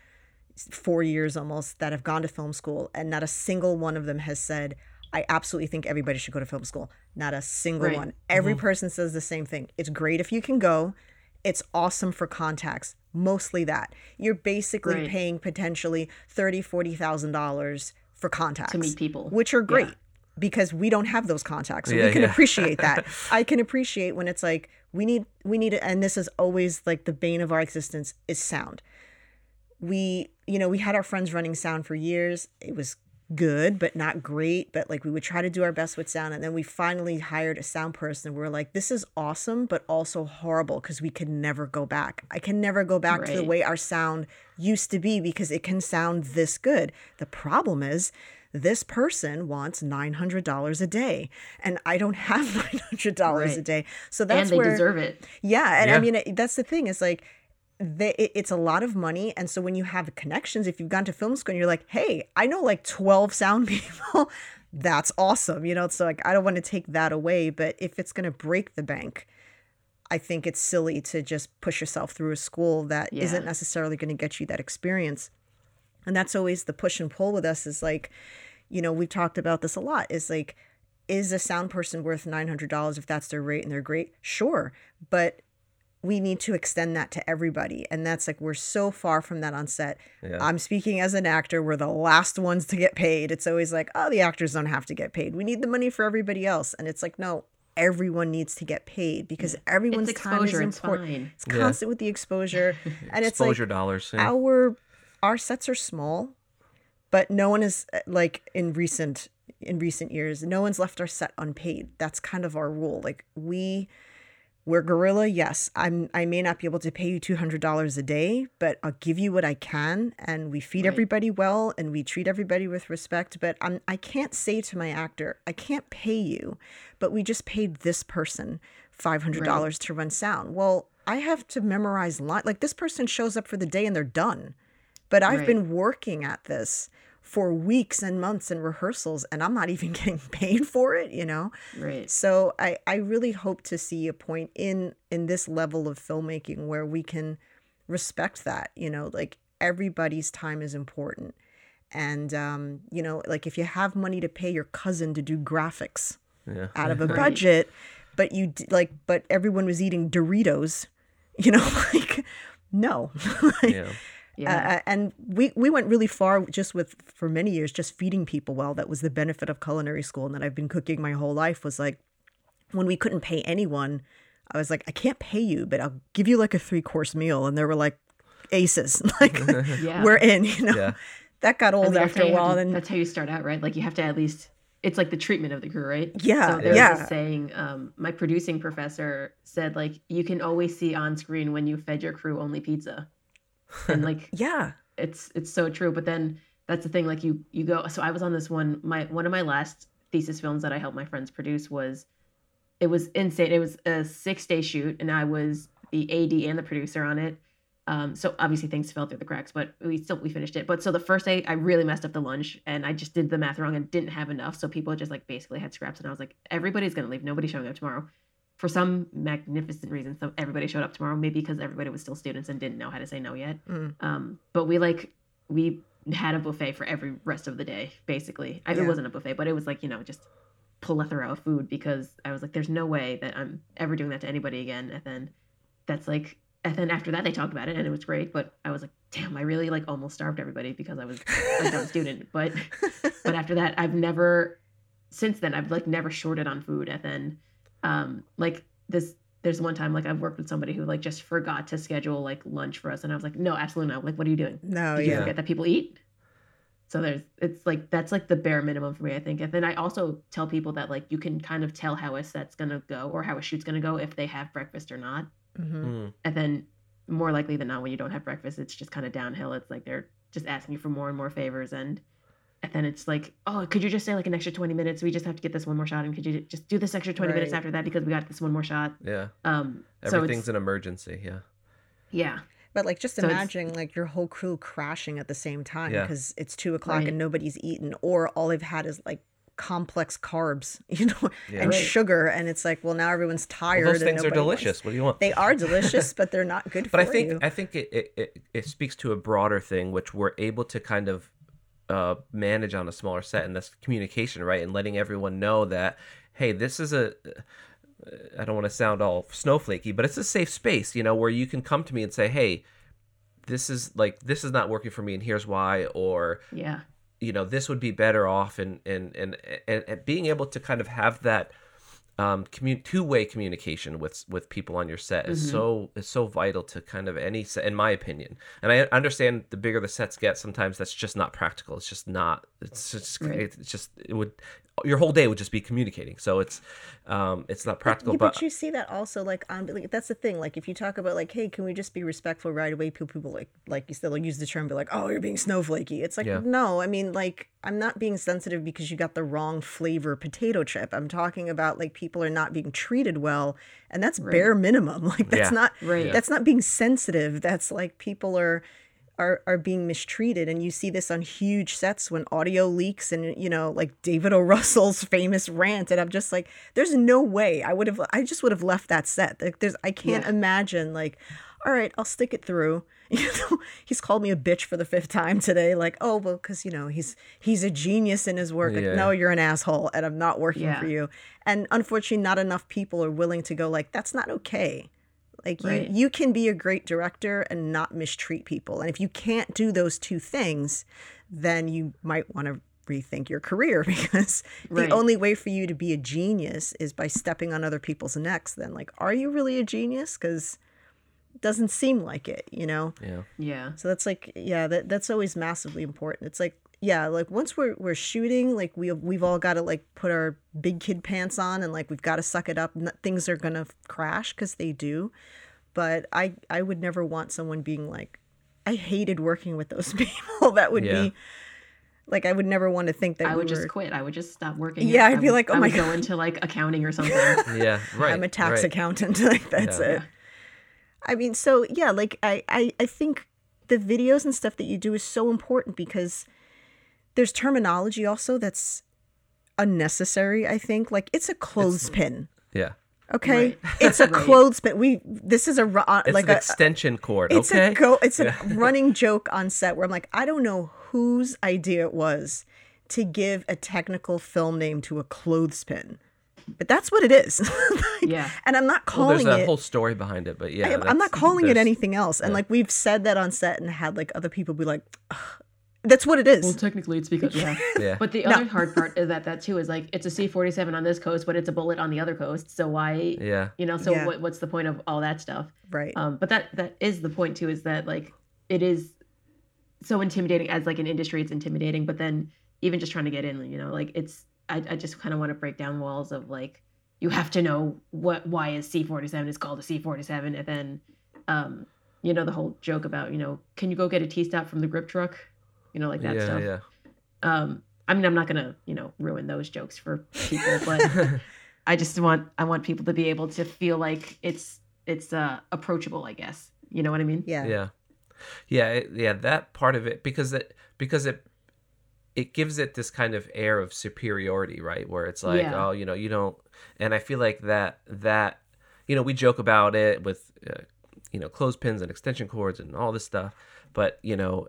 four years almost that have gone to film school, and not a single one of them has said, I absolutely think everybody should go to film school. Not a single Right. one. Mm-hmm. Every person says the same thing. It's great if you can go. It's awesome for contacts. mostly that. You're basically Right. paying potentially thirty, forty thousand dollars for contacts To meet people. which are great Yeah. because we don't have those contacts. So Yeah, we can yeah. appreciate that. I can appreciate when it's like we need we need and this is always like the bane of our existence is sound. We you know, we had our friends running sound for years. It was good but not great but like we would try to do our best with sound and then we finally hired a sound person we are like this is awesome but also horrible because we could never go back. I can never go back to the way our sound used to be because it can sound this good. The problem is this person wants $900 a day and i don't have $900 a day. So that's and that's they where deserve it. yeah, and I mean that's the thing is like they, it, it's a lot of money, and so when you have connections, if you've gone to film school and you're like, hey, I know like twelve sound people, that's awesome, you know. So like I don't want to take that away, but if it's gonna break the bank, I think it's silly to just push yourself through a school that Yeah. not necessarily going to get you that experience. And that's always the push and pull with us is like, you know, we've talked about this a lot. Is like, is a sound person worth nine hundred dollars if that's their rate and they're great? Sure, but we need to extend that to everybody, and that's like we're so far from that on set. Yeah. I'm speaking as an actor. We're the last ones to get paid. It's always like, oh, the actors don't have to get paid. We need the money for everybody else, and it's like, no, everyone needs to get paid because everyone's It's time is exposure. It's important. fine. It's Yeah. constant with the exposure, and it's Exposure like dollars. Yeah. our our sets are small, but no one is uh, like in recent in recent years, no one's left our set unpaid. That's kind of our rule. Like we we're guerrilla, yes. I'm I may not be able to pay you two hundred dollars a day, but I'll give you what I can and we feed Right. everybody well and we treat everybody with respect. But I'm I can't say to my actor, I can't pay you, but we just paid this person five hundred dollars to run sound. Well, I have to memorize line like this person shows up for the day and they're done. But I've Right. been working at this for weeks and months and rehearsals and I'm not even getting paid for it, you know? Right. So I, I really hope to see a point in in this level of filmmaking where we can respect that, you know, like everybody's time is important. And um, you know, like if you have money to pay your cousin to do graphics yeah. out of a Right. budget, but you like but everyone was eating Doritos, you know, like no. Like, yeah. Yeah. uh, and we we went really far just with for many years just feeding people well that was the benefit of culinary school and that i've been cooking my whole life was like when we couldn't pay anyone i was like i can't pay you but i'll give you like a three course meal and they were like aces like yeah. we're in you know Yeah. that got I old mean, after a while to- and that's how you start out, right? Like you have to at least. It's like the treatment of the crew, right? Yeah, So there's yeah. this saying. Um, my producing professor said, like, you can always see on screen when you fed your crew only pizza, and like yeah. it's it's so true but then that's the thing like you you go so i was on this one my one of my last thesis films that i helped my friends produce was it was insane it was a six day shoot and i was the ad and the producer on it. Um so obviously things fell through the cracks but we still we finished it. But so the first day i really messed up the lunch and i just did the math wrong and didn't have enough so people just like basically had scraps and i was like everybody's gonna leave. Nobody's showing up tomorrow for some magnificent reason so everybody showed up tomorrow maybe because everybody was still students and didn't know how to say no yet Mm. um, but we like we had a buffet for every rest of the day, basically. I, Yeah. It wasn't a buffet, but it was like you know just plethora of food because I was like, there's no way that I'm ever doing that to anybody again. And then that's like, and then after that they talked about it and it was great. But I was like, damn, I really like almost starved everybody because I was a dumb student. But but after that, I've never since then I've like never shorted on food. And then um like this there's one time like I've worked with somebody who like just forgot to schedule like lunch for us and I was like, no, absolutely not. Like, what are you doing? no Did you yeah forget that people eat? So there's it's like that's like the bare minimum for me, I think. And then I also tell people that like you can kind of tell how a set's gonna go or how a shoot's gonna go if they have breakfast or not. hmm Mm. And then more likely than not when you don't have breakfast, it's just kind of downhill. It's like they're just asking you for more and more favors and and then it's like, oh, could you just say like an extra 20 minutes? We just have to get this one more shot. And could you just do this extra 20 minutes after that because we got this one more shot? Yeah. Um, so Everything's it's, an emergency. Yeah. yeah, But like, just So imagine like your whole crew crashing at the same time Yeah. because it's two o'clock Right. and nobody's eaten, or all they've had is like complex carbs, you know, Yeah. and Right. sugar, and it's like, well, now everyone's tired. Well, those and things are nobody wants- delicious. What do you want? They are delicious, but they're not good but for I think you. I think it, it, it, it speaks to a broader thing, which we're able to kind of uh, manage on a smaller set, and that's communication, right? And letting everyone know that, hey, this is a. I don't want to sound all snowflakey, but it's a safe space, you know, where you can come to me and say, hey, this is like this is not working for me and here's why or Yeah. you know this would be better off and and and and, and being able to kind of have that um commun- two-way communication with with people on your set is Mm-hmm. so is so vital to kind of any set in my opinion and i understand the bigger the sets get sometimes that's just not practical it's just not it's just Right. it's just it would your whole day would just be communicating so it's um it's not practical Yeah, but, but you see that also like on like, that's the thing like if you talk about like hey can we just be respectful right away people people like like you still use the term be like oh you're being snowflakey it's like Yeah. no i mean like i'm not being sensitive because you got the wrong flavor potato chip i'm talking about like people are not being treated well and that's bare minimum like that's Yeah. not Right. that's not being sensitive that's like people are are, are being mistreated. And you see this on huge sets when audio leaks and you know like david o. Russell's famous rant and i'm just like there's no way i would have i just would have left that set. Like there's i can't Yeah. imagine like all right i'll stick it through. You know he's called me a bitch for the fifth time today. Like oh well because you know he's he's a genius in his work. Like no you're an asshole and i'm not working Yeah. for you. And unfortunately not enough people are willing to go like that's not okay like Right. you, you can be a great director and not mistreat people. And if you can't do those two things, then you might want to rethink your career because Right. the only way for you to be a genius is by stepping on other people's necks. Then, like, are you really a genius? Because it doesn't seem like it, you know? yeah Yeah. So that's like, yeah, that, that's always massively important. It's like, yeah, like once we're we're shooting, like we we've all got to like put our big kid pants on and like we've got to suck it up. N- Things are gonna crash because they do. But I I would never want someone being like, I hated working with those people. that would Yeah. be like I would never want to think that I we would were. just quit. I would just stop working. Yeah, I I'd be would- like, oh I my would go God. into like accounting or something. yeah right I'm a tax right. accountant. like that's Yeah. it. I mean, so yeah, like I, I I think the videos and stuff that you do is so important because there's terminology also that's unnecessary. I think like it's a clothespin. yeah Okay, Right. it's a Right. clothespin. We this is a uh, it's like an a extension cord it's okay a go it's a running joke on set where I'm like I don't know whose idea it was to give a technical film name to a clothespin, but that's what it is. Like, Yeah. and I'm not calling well, there's a it. whole story behind it but yeah I, I'm not calling it anything else. And like we've said that on set and had like other people be like, "Ugh." That's what it is. Well, technically, it's because yeah. Yeah. But the other hard part is that that too is like it's a C forty seven on this coast, but it's a bullet on the other coast. So why? yeah You know. So Yeah. what, what's the point of all that stuff? right. Um, but that that is the point too. Is that like it is so intimidating as like an industry. It's intimidating, but then even just trying to get in, you know, like it's I, I just kind of want to break down walls of like you have to know what why is C forty seven is called a C forty seven, and then um, you know the whole joke about you know can you go get a T stop from the grip truck, you know like that yeah stuff. yeah Um, I mean I'm not gonna you know ruin those jokes for people, but I just want I want people to be able to feel like it's it's uh approachable, I guess. You know what I mean? yeah. yeah yeah it- yeah that part of it because it because it it gives it this kind of air of superiority right where it's like Yeah. oh you know you don't and i feel like that that you know we joke about it with uh, you know clothespins and extension cords and all this stuff but you know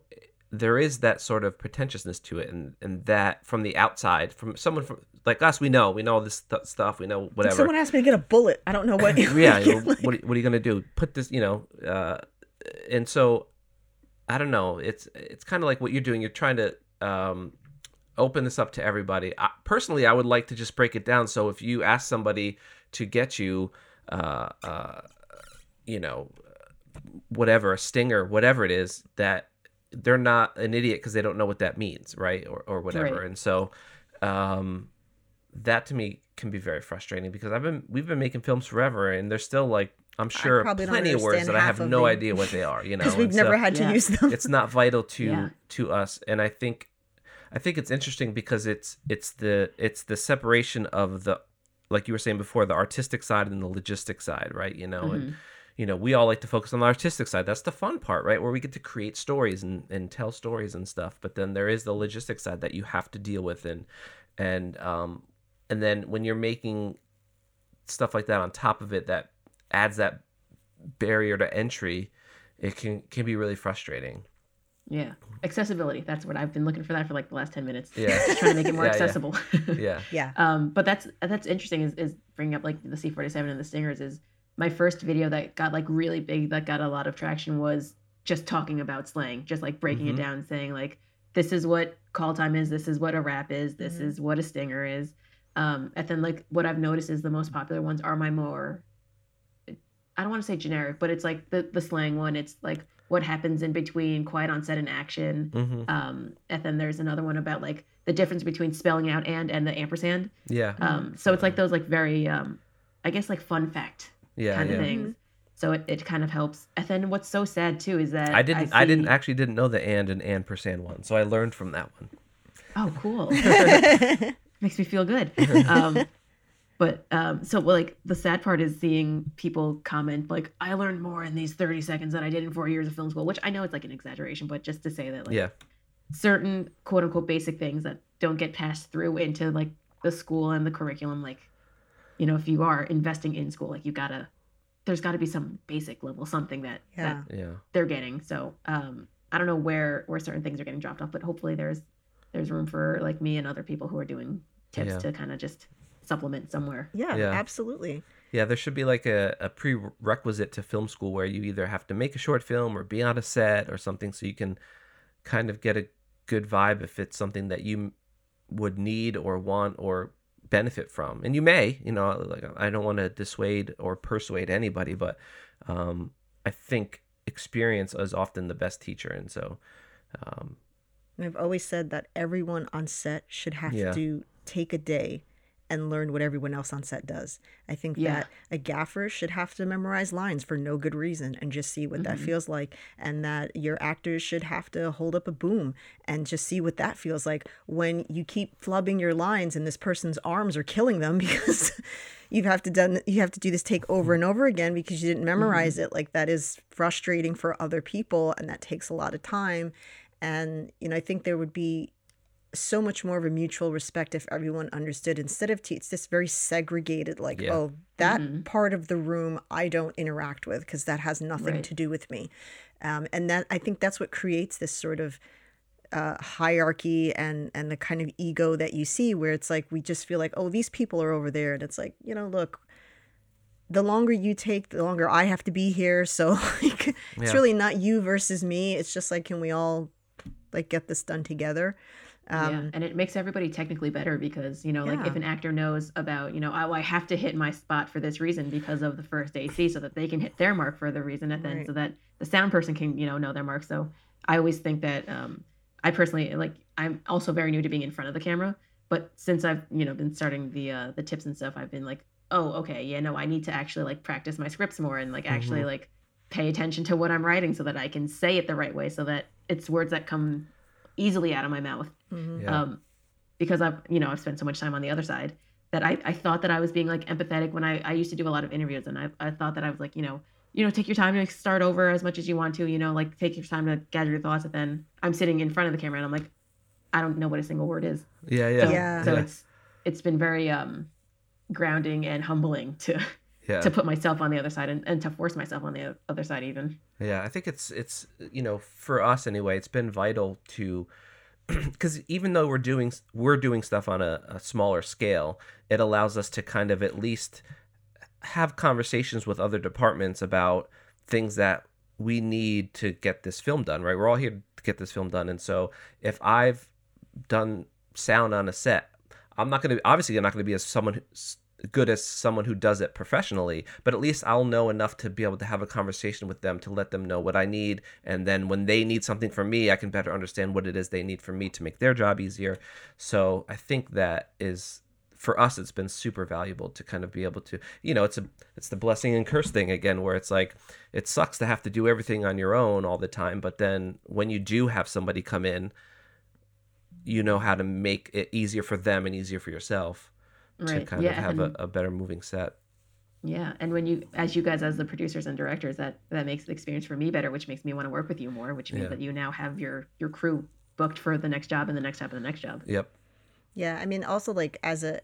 there is that sort of pretentiousness to it and and that from the outside from someone from like us we know we know all this stu- stuff we know If whatever. someone asked me to get a bullet, I don't know what. yeah you know, what, what are you gonna do? Put this you know uh and so i don't know it's it's kind of like what you're doing you're trying to um open this up to everybody. I, personally i would like to just break it down so if you ask somebody to get you uh uh you know whatever a stinger whatever it is that they're not an idiot because they don't know what that means right or, or whatever Right. and so um that to me can be very frustrating because I've been we've been making films forever and there's still like I'm sure plenty of words that I have no the- idea what they are, you know. because we've and never so had to Yeah. use them. it's not vital to Yeah. to us and I think I think it's interesting because it's it's the it's the separation of the like you were saying before the artistic side and the logistic side, right? You know, and you know, we all like to focus on the artistic side. That's the fun part, right? Where we get to create stories and, and tell stories and stuff. But then there is the logistic side that you have to deal with and and um and then when you're making stuff like that on top of it that adds that barrier to entry, it can can be really frustrating. Yeah. Accessibility. That's what I've been looking for that for like the last 10 minutes. Yeah. Just trying to make it more Yeah, yeah. accessible. Yeah. yeah. um, but that's that's interesting is, is bringing up like the C47 and the Stingers is my first video that got like really big that got a lot of traction was just talking about slang, just like breaking mm-hmm. it down saying like this is what call time is, this is what a wrap is, this mm-hmm. is what a stinger is. Um, and then like what I've noticed is the most popular ones are my more I don't want to say generic, but it's like the the slang one. It's like what happens in between quiet on set and action. Mm-hmm. Um, and then there's another one about like the difference between spelling out and and the ampersand. Yeah. Um, so it's like those like very um, I guess like fun fact yeah, kind yeah. of things. So it, it kind of helps. And then what's so sad too is that I didn't I, see... I didn't actually didn't know the and and ampersand one, so I learned from that one. Oh, cool. Makes me feel good. Um, but um, so well, like the sad part is seeing people comment like, "I learned more in these thirty seconds than I did in four years of film school," which I know it's like an exaggeration, but just to say that like yeah. certain quote unquote basic things that don't get passed through into like the school and the curriculum, like you know, if you are investing in school, like you gotta there's got to be some basic level something that yeah. that yeah. they're getting. So um, I don't know where where certain things are getting dropped off, but hopefully there's there's room for like me and other people who are doing tips yeah. to kind of just supplement somewhere. Yeah, yeah, absolutely. Yeah, there should be like a, a prerequisite to film school where you either have to make a short film or be on a set or something so you can kind of get a good vibe if it's something that you would need or want or benefit from. And you may, you know, like I don't want to dissuade or persuade anybody, but um, I think experience is often the best teacher. And so, um, I've always said that everyone on set should have yeah. to take a day and learn what everyone else on set does. I think yeah. that a gaffer should have to memorize lines for no good reason and just see what mm-hmm. that feels like. And that your actors should have to hold up a boom and just see what that feels like when you keep flubbing your lines and this person's arms are killing them because you have to done you have to do this take over and over again because you didn't memorize mm-hmm. it. Like that is frustrating for other people and that takes a lot of time. And you know, I think there would be so much more of a mutual respect if everyone understood instead of t- it's this very segregated like yeah. oh that mm-hmm. part of the room i don't interact with because that has nothing right. to do with me um, and that i think that's what creates this sort of uh, hierarchy and and the kind of ego that you see where it's like we just feel like oh these people are over there and it's like you know look the longer you take the longer i have to be here so like yeah. it's really not you versus me it's just like can we all like get this done together um, yeah, and it makes everybody technically better because you know, yeah. like if an actor knows about, you know, oh, I have to hit my spot for this reason because of the first AC, so that they can hit their mark for the reason, and then right. so that the sound person can, you know, know their mark. So I always think that um, I personally like. I'm also very new to being in front of the camera, but since I've you know been starting the uh, the tips and stuff, I've been like, oh, okay, yeah, no, I need to actually like practice my scripts more and like actually mm-hmm. like pay attention to what I'm writing so that I can say it the right way, so that it's words that come easily out of my mouth. Mm-hmm. Yeah. Um, because I've, you know, I've spent so much time on the other side that I, I thought that I was being like empathetic when I, I used to do a lot of interviews and I, I thought that I was like, you know, you know, take your time to start over as much as you want to, you know, like take your time to gather your thoughts. And then I'm sitting in front of the camera and I'm like, I don't know what a single word is. Yeah. Yeah. So, yeah. so it's, it's been very, um, grounding and humbling to, yeah. to put myself on the other side and, and to force myself on the other side even. Yeah. I think it's, it's, you know, for us anyway, it's been vital to, because even though we're doing we're doing stuff on a, a, smaller scale, it allows us to kind of at least have conversations with other departments about things that we need to get this film done. Right, we're all here to get this film done, and so if I've done sound on a set, I'm not going to obviously I'm not going to be as someone good as someone who does it professionally, but at least I'll know enough to be able to have a conversation with them to let them know what I need. And then when they need something from me, I can better understand what it is they need from me to make their job easier. So I think that is for us it's been super valuable to kind of be able to you know it's a it's the blessing and curse thing again where it's like it sucks to have to do everything on your own all the time but then when you do have somebody come in you know how to make it easier for them and easier for yourself right. to kind yeah, of have and, a, a better moving set. Yeah, and when you, as you guys, as the producers and directors, that that makes the experience for me better, which makes me want to work with you more, which means yeah. that you now have your your crew booked for the next job and the next job and the next job. Yep. Yeah, I mean, also like as a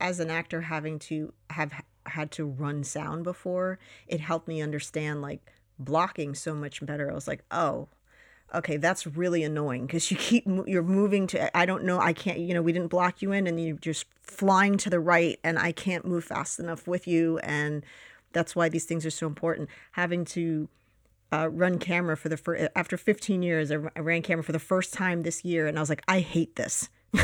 as an actor having to have had to run sound before, it helped me understand like blocking so much better. I was like, oh, okay that's really annoying because you keep you're moving to i don't know i can't you know we didn't block you in and you're just flying to the right and i can't move fast enough with you and that's why these things are so important having to uh, run camera for the first after 15 years. I ran camera for the first time this year, and I was like, I hate this.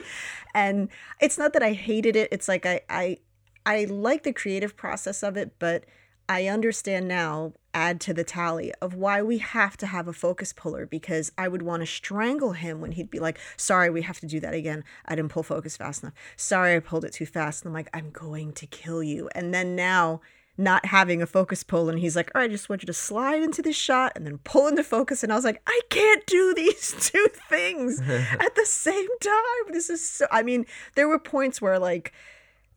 and it's not that I hated it. It's like I I I like the creative process of it, but I understand now, add to the tally of why we have to have a focus puller because I would want to strangle him when he'd be like, Sorry, we have to do that again. I didn't pull focus fast enough. Sorry, I pulled it too fast. And I'm like, I'm going to kill you. And then now, not having a focus pull, and he's like, All right, I just want you to slide into this shot and then pull into focus. And I was like, I can't do these two things at the same time. This is so, I mean, there were points where like,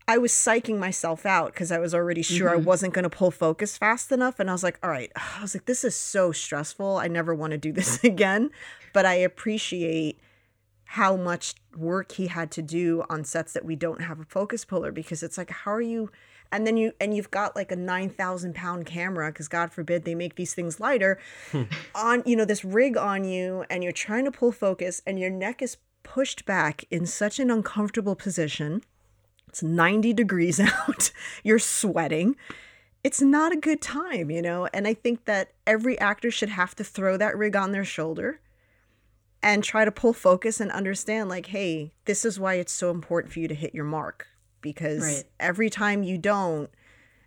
I was psyching myself out because I was already sure I mm-hmm. wasn't going to pull focus fast enough. And I was like, all right, I was like, this is so stressful. I never want to do this again. But I appreciate how much work he had to do on sets that we don't have a focus puller because it's like, how are you? And then you, and you've got like a 9,000 pound camera because God forbid they make these things lighter hmm. on, you know, this rig on you and you're trying to pull focus and your neck is pushed back in such an uncomfortable position. It's 90 degrees out. You're sweating. It's not a good time, you know? And I think that every actor should have to throw that rig on their shoulder and try to pull focus and understand, like, hey, this is why it's so important for you to hit your mark. Because Right. every time you don't,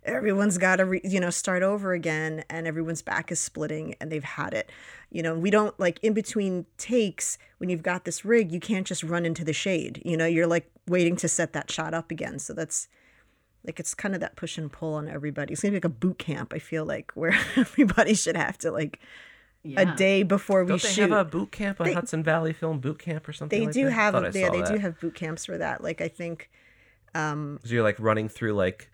everyone's got to, re- you know, start over again and everyone's back is splitting and they've had it. You know, we don't like in between takes when you've got this rig, you can't just run into the shade. You know, you're like waiting to set that shot up again. So that's like it's kind of that push and pull on everybody. It's gonna be like a boot camp. I feel like where everybody should have to like Yeah. a day before we Don't they shoot. have a boot camp, a Hudson Valley Film boot camp or something? they like do that? have Thought yeah, they that. do have boot camps for that. Like I think So you're like running through like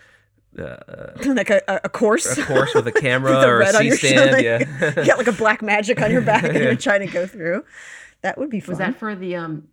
uh, like a, a, a course. a course with a camera With a or a red on C your stand. shoulder. Yeah. yeah, like a Blackmagic on your back and you're trying to go through. That would be fun. Was that for the um?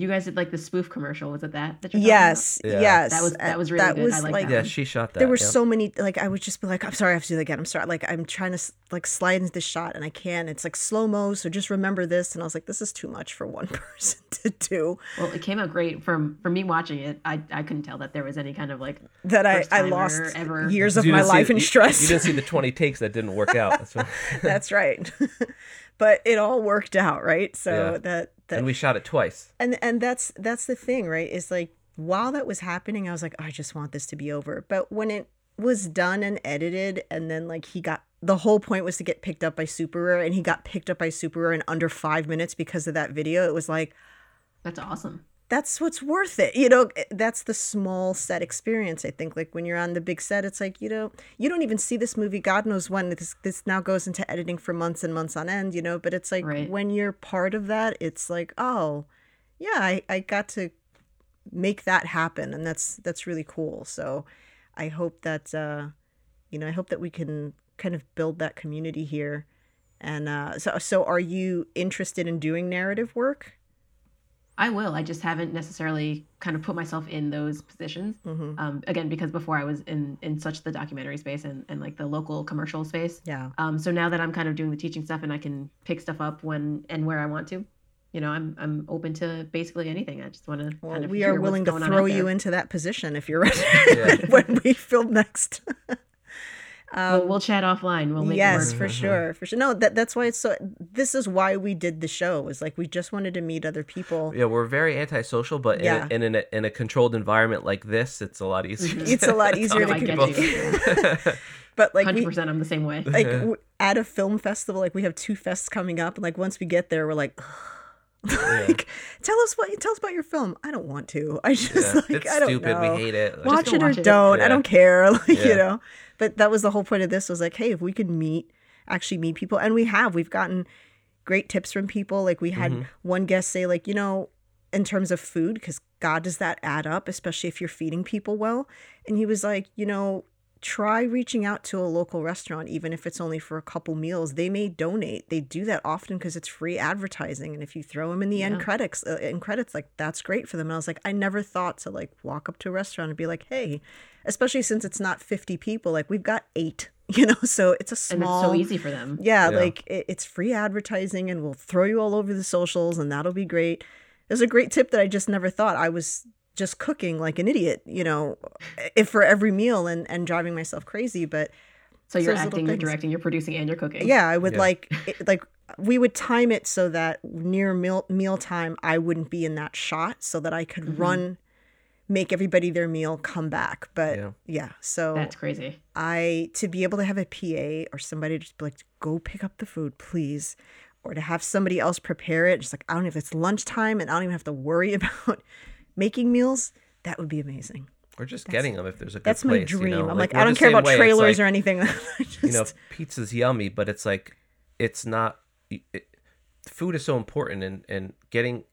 You guys did like the spoof commercial. Was it that? that you're yes, Yeah. yes. That was- that was really good. I like that yeah, she shot that. there were yeah. so many like i would just be like i'm sorry i have to do that again i'm sorry like i'm trying to like slide into this shot and i can't. it's like slow mo so just remember this and i was like this is too much for one person to do? Well, it came out great. From from me watching it, I I couldn't tell that there was any kind of like that i i lost ever. years of my didn't see- life in you- stress You didn't see the 20 takes that didn't work out. That's what- that's right but it all worked out right so Yeah. that that and we shot it twice. and and that's that's the thing right is like while that was happening i was like oh, i just want this to be over but when it was done and edited and then like he got the whole point was to get picked up by super rare and he got picked up by super rare in under five minutes because of that video it was like that's awesome. That's what's worth it you know that's the small set experience i think like when you're on the big set it's like you know you don't even see this movie god knows when this this now goes into editing for months and months on end you know but it's like Right. when you're part of that it's like oh yeah i i got to make that happen and that's that's really cool. So i hope that uh you know i hope that we can kind of build that community here. And uh so so are you interested in doing narrative work I will. I just haven't necessarily kind of put myself in those positions. hmm Um, again, because before I was in in such the documentary space and, and like the local commercial space. yeah Um, so now that I'm kind of doing the teaching stuff and I can pick stuff up when and where I want to, you know, I'm I'm open to basically anything. I just want to. Well, kind of we hear are willing to throw you into that position if you're ready Yeah. when we film next. We'll, um, we'll chat offline. We'll make yes, it work. for sure, for sure. No, that that's why it's so. This is why we did the show. Is like we just wanted to meet other people. Yeah, we're very antisocial, but Yeah. in, in, a, in a controlled environment like this, it's a lot easier. It's a lot easier to I get communicate. you. But like Hundred we, percent, I'm the same way. like at a film festival, like we have two fests coming up, and like once we get there, we're like. like, tell us what tell us about your film. I don't want to. I just Yeah, like it's I don't stupid. know. We hate it. Like, watch it or watch don't. I Yeah. don't care. Like, Yeah. you know. But that was the whole point of this was like, hey, if we could meet, actually meet people, and we have. We've gotten great tips from people. Like we had Mhm. one guest say, like, you know, in terms of food, because God does that add up, especially if you're feeding people well. And he was like, you know, try reaching out to a local restaurant, even if it's only for a couple meals. They may donate. They do that often because it's free advertising. And if you throw them in the end credits, uh, in credits, like that's great for them. And I was like, I never thought to like walk up to a restaurant and be like, hey, especially since it's not 50 people, like we've got eight, you know, so it's a and small. it's so easy for them. Yeah, Yeah. like it, it's free advertising and we'll throw you all over the socials and that'll be great. There's a great tip that I just never thought. I was just cooking like an idiot, you know, if for every meal and, and driving myself crazy. But So you're those acting, you're directing, you're producing, and you're cooking. Yeah, I would Yeah. like it, like we would time it so that near meal meal time I wouldn't be in that shot so that I could Mhm. run make everybody their meal come back. But Yeah. yeah, so That's crazy. I to be able to have a PA or somebody just be like, go pick up the food, please. Or to have somebody else prepare it, just like I don't know if it's lunchtime and I don't even have to worry about making meals, that would be amazing. Or just getting them if there's a good That's place. my dream. You know? I'm like, we're I don't care about way. Trailers like, or anything. Just, you know, pizza's yummy, but it's like it's not. It, food is so important, and and getting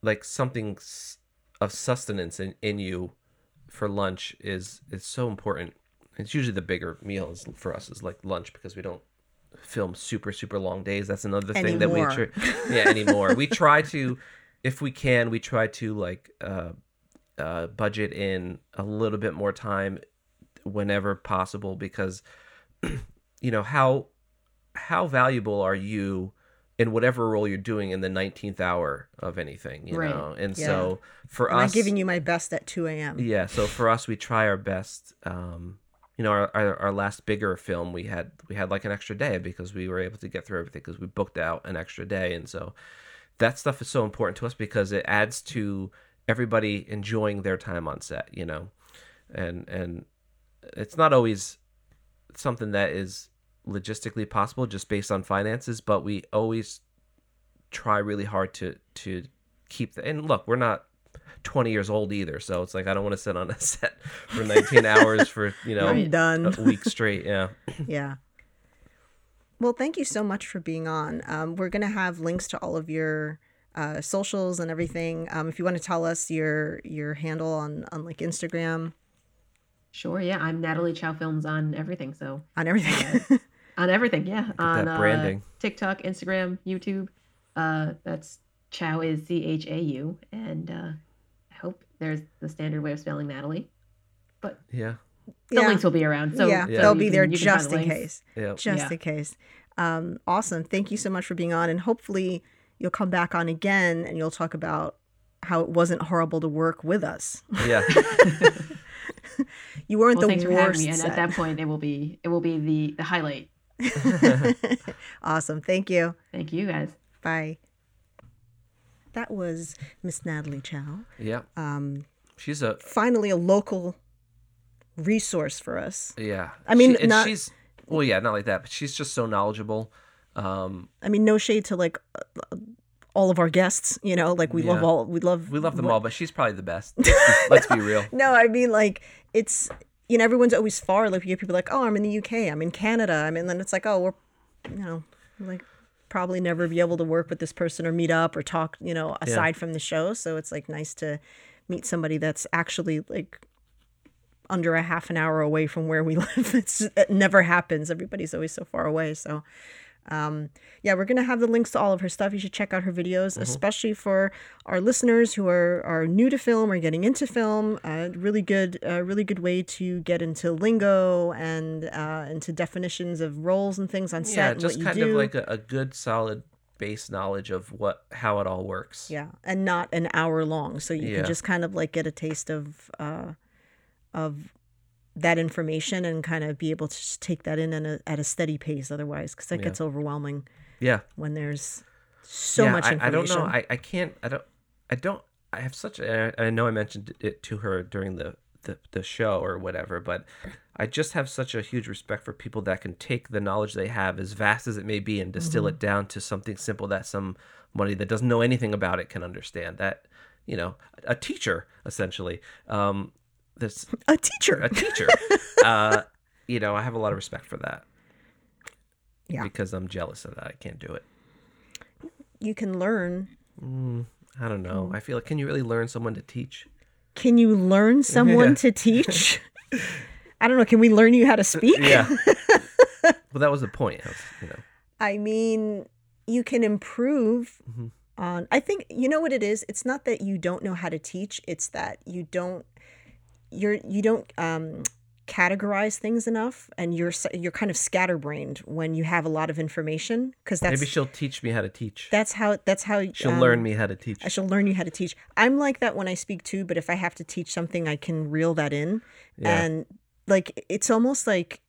like something of sustenance in, in you for lunch is is so important. It's usually the bigger meals for us is like lunch because we don't film super super long days. That's another thing that we tr- yeah anymore. we try to, if we can, we try to like uh, uh, budget in a little bit more time whenever possible because you know how how valuable are you in whatever role you're doing in the 19th hour of anything you Right. know and Yeah. so for us I'm giving you my best at 2 a.m. yeah so for us we try our best um you know our, our, our last bigger film we had we had like an extra day because we were able to get through everything because we booked out an extra day and so that stuff is so important to us because it adds to everybody enjoying their time on set you know and and it's not always something that is logistically possible just based on finances but we always try really hard to to keep the and look we're not 20 years old either so it's like i don't want to sit on a set for 19 hours for you know done. a week straight yeah Yeah. Well, thank you so much for being on. Um, we're going to have links to all of your uh, socials and everything. Um, if you want to tell us your your handle on on like Instagram Sure. Yeah. I'm Natalie Chau Films on everything. So on everything. on everything. Yeah. On that uh, branding. TikTok, Instagram, YouTube. Uh, that's Chau is C H A U, and uh, I hope there's the standard way of spelling Natalie. But yeah the yeah. links will be around. So yeah, Yeah. they'll be can- there you can find just in links. case. yeah Just Yeah. in case. Um, awesome. Thank you so much for being on, and hopefully you'll come back on again and you'll talk about how it wasn't horrible to work with us. yeah You weren't Well, the thanks for having worst. me. And set. at that point, it will be it will be the the highlight. awesome. Thank you. Thank you guys. Bye. That was Miss Natalie Chau. yeah Um, she's a finally, a local resource for us. yeah I mean, She- not- she's well yeah not like that but she's just so knowledgeable um I mean, no shade to like uh, all of our guests. You know, like we love all we love we love them what- all but she's probably the best let's be, let's be real No, I mean like it's you know everyone's always far. Like you get people like, oh, I'm in the UK, I'm in Canada, I'm in. Then it's like, oh, we're you know like probably never be able to work with this person or meet up or talk. You know, aside from the show. So it's like nice to meet somebody that's actually like under a half an hour away from where we live. It's it never happens. Everybody's always so far away. So um, yeah, we're gonna have the links to all of her stuff. You should check out her videos, especially for our listeners who are are new to film or getting into film. Uh, really good, uh, really good way to get into lingo and uh, into definitions of roles and things on set. yeah just kind do. of like a, a good solid base knowledge of what how it all works Yeah, and not an hour long, so you Yeah. can just kind of like get a taste of uh, of that information and kind of be able to just take that in at a, at a steady pace. Otherwise, because that Yeah. gets overwhelming yeah when there's so Yeah, much I, I don't know. I, I can't. I don't. I don't. I have such. A, I know I mentioned it to her during the, the the show or whatever, but I just have such a huge respect for people that can take the knowledge they have, as vast as it may be, and distill Mm-hmm. it down to something simple that somebody that doesn't know anything about it can understand. That you know, a teacher essentially. Um, this a teacher. a teacher. uh, you know, I have a lot of respect for that. Yeah. Because I'm jealous of that. I can't do it. you can learn. Mm, I don't know. I feel like can you really learn someone to teach? Can you learn someone Yeah. to teach? I don't know. Can we learn you how to speak? Yeah. well, that was the point. I was, you know. I mean, you can improve Mhm. on. I think you know what it is. It's not that you don't know how to teach. It's that you don't. You're you don't um, categorize things enough, and you're you're kind of scatterbrained when you have a lot of information because that's Maybe she'll teach me how to teach. that's how that's how She'll um, learn me how to teach. I shall learn you how to teach. I'm like that when I speak too, but if I have to teach something, I can reel that in. Yeah. And like it's almost like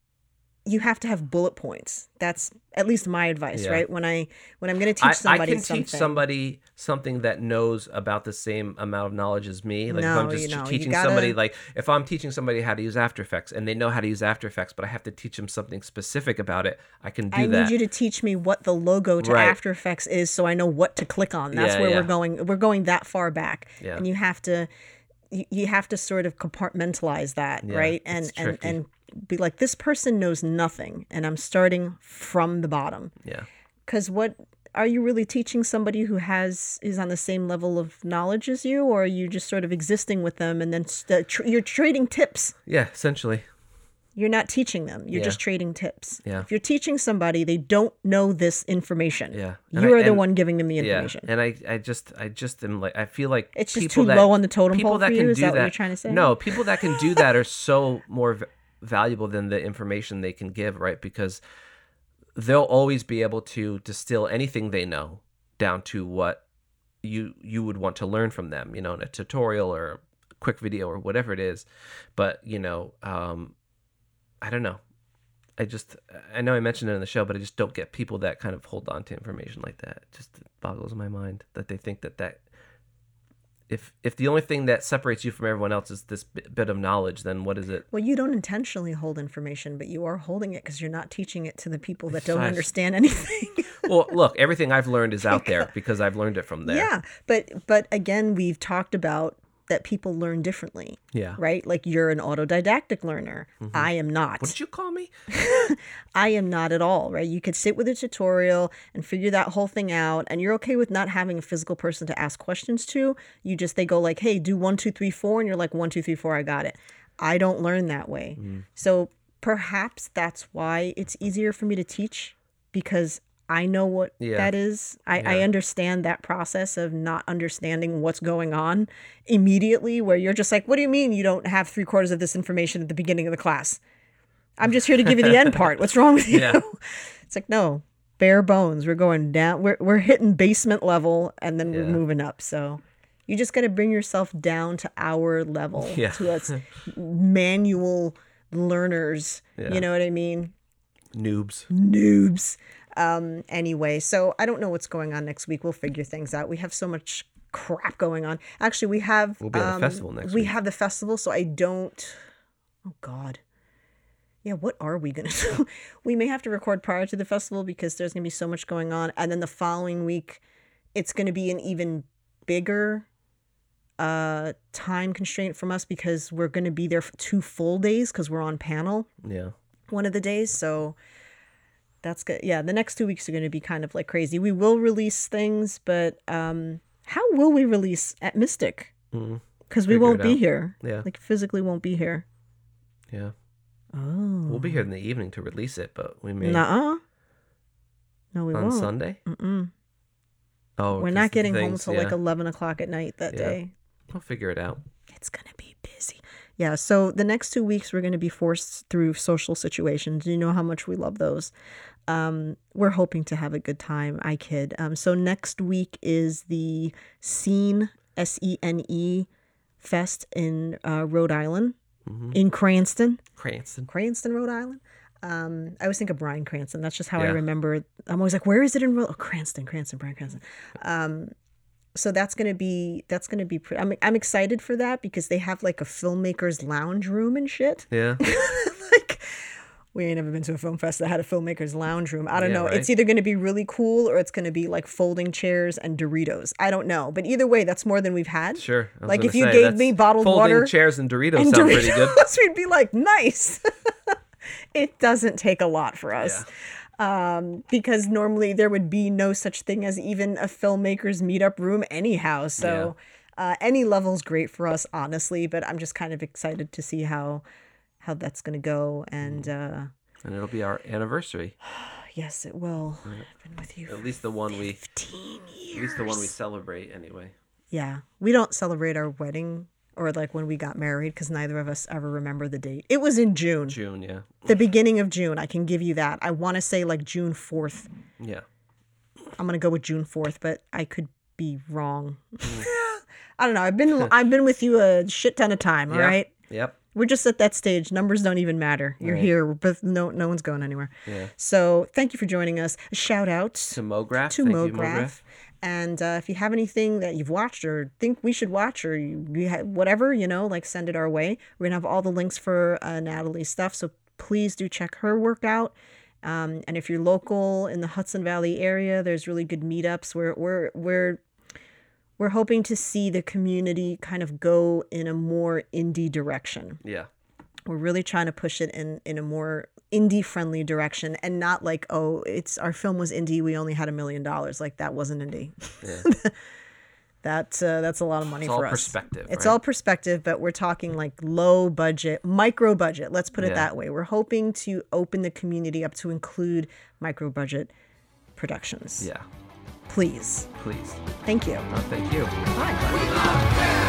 you have to have bullet points. That's at least my advice, Yeah. right? When I when I'm going to teach somebody, I, I can something. teach somebody something that knows about the same amount of knowledge as me. Like if No, I'm just you know, teaching gotta- somebody, like if I'm teaching somebody how to use After Effects and they know how to use After Effects, but I have to teach them something specific about it, I can do I that. need you to teach me what the logo to Right. After Effects is so I know what to click on. That's Yeah, where yeah. we're going. We're going that far back. Yeah. And you have to you, have to sort of compartmentalize that, right? And it's and and be like this person knows nothing and I'm starting from the bottom. yeah. Cuz what are you really teaching somebody who has is on the same level of knowledge as you or are you just sort of existing with them and then st- tr- you're trading tips? Yeah, essentially. You're not teaching them. You're Yeah. just trading tips. Yeah. If you're teaching somebody, they don't know this information. Yeah. And You I- are the one giving them the information Yeah. And I, I just I just am like I feel like It's just too that- low on the totem people pole that can you? Is do that what you're trying to say? No, people that can do that are so more valuable than the information they can give, right? Because they'll always be able to distill anything they know down to what you you would want to learn from them, you know, in a tutorial or a quick video or whatever it is. But, you know, um I don't know. I just I know I mentioned it in the show, but I just don't get people that kind of hold on to information like that. It just boggles my mind that they think that that if if the only thing that separates you from everyone else is this bit, of knowledge, then what is it? Well, you don't intentionally hold information, but you are holding it because you're not teaching it to the people that don't understand anything. Well, look, everything I've learned is out there because I've learned it from there. yeah, but but again, we've talked about that people learn differently, Yeah. right? Like you're an autodidactic learner. Mm-hmm. I am not. What did you call me? I am not at all, right? You could sit with a tutorial and figure that whole thing out, and you're okay with not having a physical person to ask questions to. You just, they go like, hey, do one, two, three, four, and you're like, one, two, three, four, I got it. I don't learn that way. Mm. So perhaps that's why it's easier for me to teach because I know what Yeah. that is. I, I understand that process of not understanding what's going on immediately, where you're just like, what do you mean you don't have three quarters of this information at the beginning of the class? I'm just here to give you the end part. What's wrong with you? Yeah. It's like, no, bare bones. We're going down. We're, we're hitting basement level and then we're moving up. So you just got to bring yourself down to our level, Yeah. to us manual learners. Yeah. You know what I mean? Noobs. Noobs. Um, anyway, so I don't know what's going on next week. We'll figure things out. We have so much crap going on. Actually, we have. We'll be at the um, festival next We week. have the festival, so I don't. Oh God. Yeah, what are we gonna do? we may have to record prior to the festival because there's gonna be so much going on, and then the following week, it's gonna be an even bigger uh time constraint from us because we're gonna be there for two full days because we're on panel Yeah. one of the days. So that's good. Yeah, the next two weeks are going to be kind of like crazy. We will release things, but um, how will we release at Mystic? Because we won't be out. here. Yeah. Like physically won't be here. Yeah. Oh. We'll be here in the evening to release it, but we may Nuh-uh. No, we on won't. On Sunday. Mm-mm. Oh, we're not getting home things- till yeah. like eleven o'clock at night that Yeah. day. We'll figure it out. It's gonna be busy. Yeah, so the next two weeks we're gonna be forced through social situations. You know how much we love those. Um, we're hoping to have a good time. I kid. Um, so next week is the Scene S E N E Fest in uh, Rhode Island, Mhm. in Cranston, Cranston. Cranston, Rhode Island. Um, I always think of Bryan Cranston. That's just how I remember. I'm always like, where is it in Rhode? Oh, Cranston, Cranston, Bryan Cranston. Um, so that's gonna be that's gonna be. Pre- I'm I'm excited for that because they have like a filmmakers lounge room and shit. Yeah. like we ain't never been to a film fest that had a filmmakers lounge room. I don't Yeah, know. right. It's either going to be really cool or it's going to be like folding chairs and Doritos. I don't know. But either way, that's more than we've had. Sure. Like, if you say, gave me bottled folding water chairs and Doritos And sound pretty good. Doritos, we'd be like, nice. it doesn't take a lot for us. Um, because normally there would be no such thing as even a filmmakers meetup room anyhow. So uh, any level's great for us, honestly. But I'm just kind of excited to see how how that's gonna go. And uh, And it'll be our anniversary. yes, it will. I've been with you At least the one we 15 years. at least the one we celebrate anyway. Yeah, we don't celebrate our wedding or like when we got married because neither of us ever remember the date. It was in June, June, yeah. the beginning of June. I can give you that. I want to say like June 4th. Yeah. I'm gonna go with June 4th, but I could be wrong. I don't know. I've been I've been with you a shit ton of time. All Yeah. right, Yep. We're just at that stage. Numbers don't even matter. You're Right. here, but no, no one's going anywhere. Yeah. So thank you for joining us. A shout out To MoGraph. to Thank you, MoGraph. And uh, if you have anything that you've watched or think we should watch or you, you ha- whatever, you know, like send it our way. We're gonna have all the links for uh, Natalie's stuff, so please do check her work out. Um, and if you're local in the Hudson Valley area, there's really good meetups. We're we're we're we're hoping to see the community kind of go in a more indie direction Yeah. we're really trying to push it in in a more indie friendly direction and not like oh it's our film was indie we only had a million dollars like that wasn't indie Yeah. that uh, that's a lot of money It's for all us perspective. it's right? all perspective but we're talking like low budget micro budget let's put it Yeah. that way we're hoping to open the community up to include micro budget productions Yeah. Please Please. thank you No, thank you. bye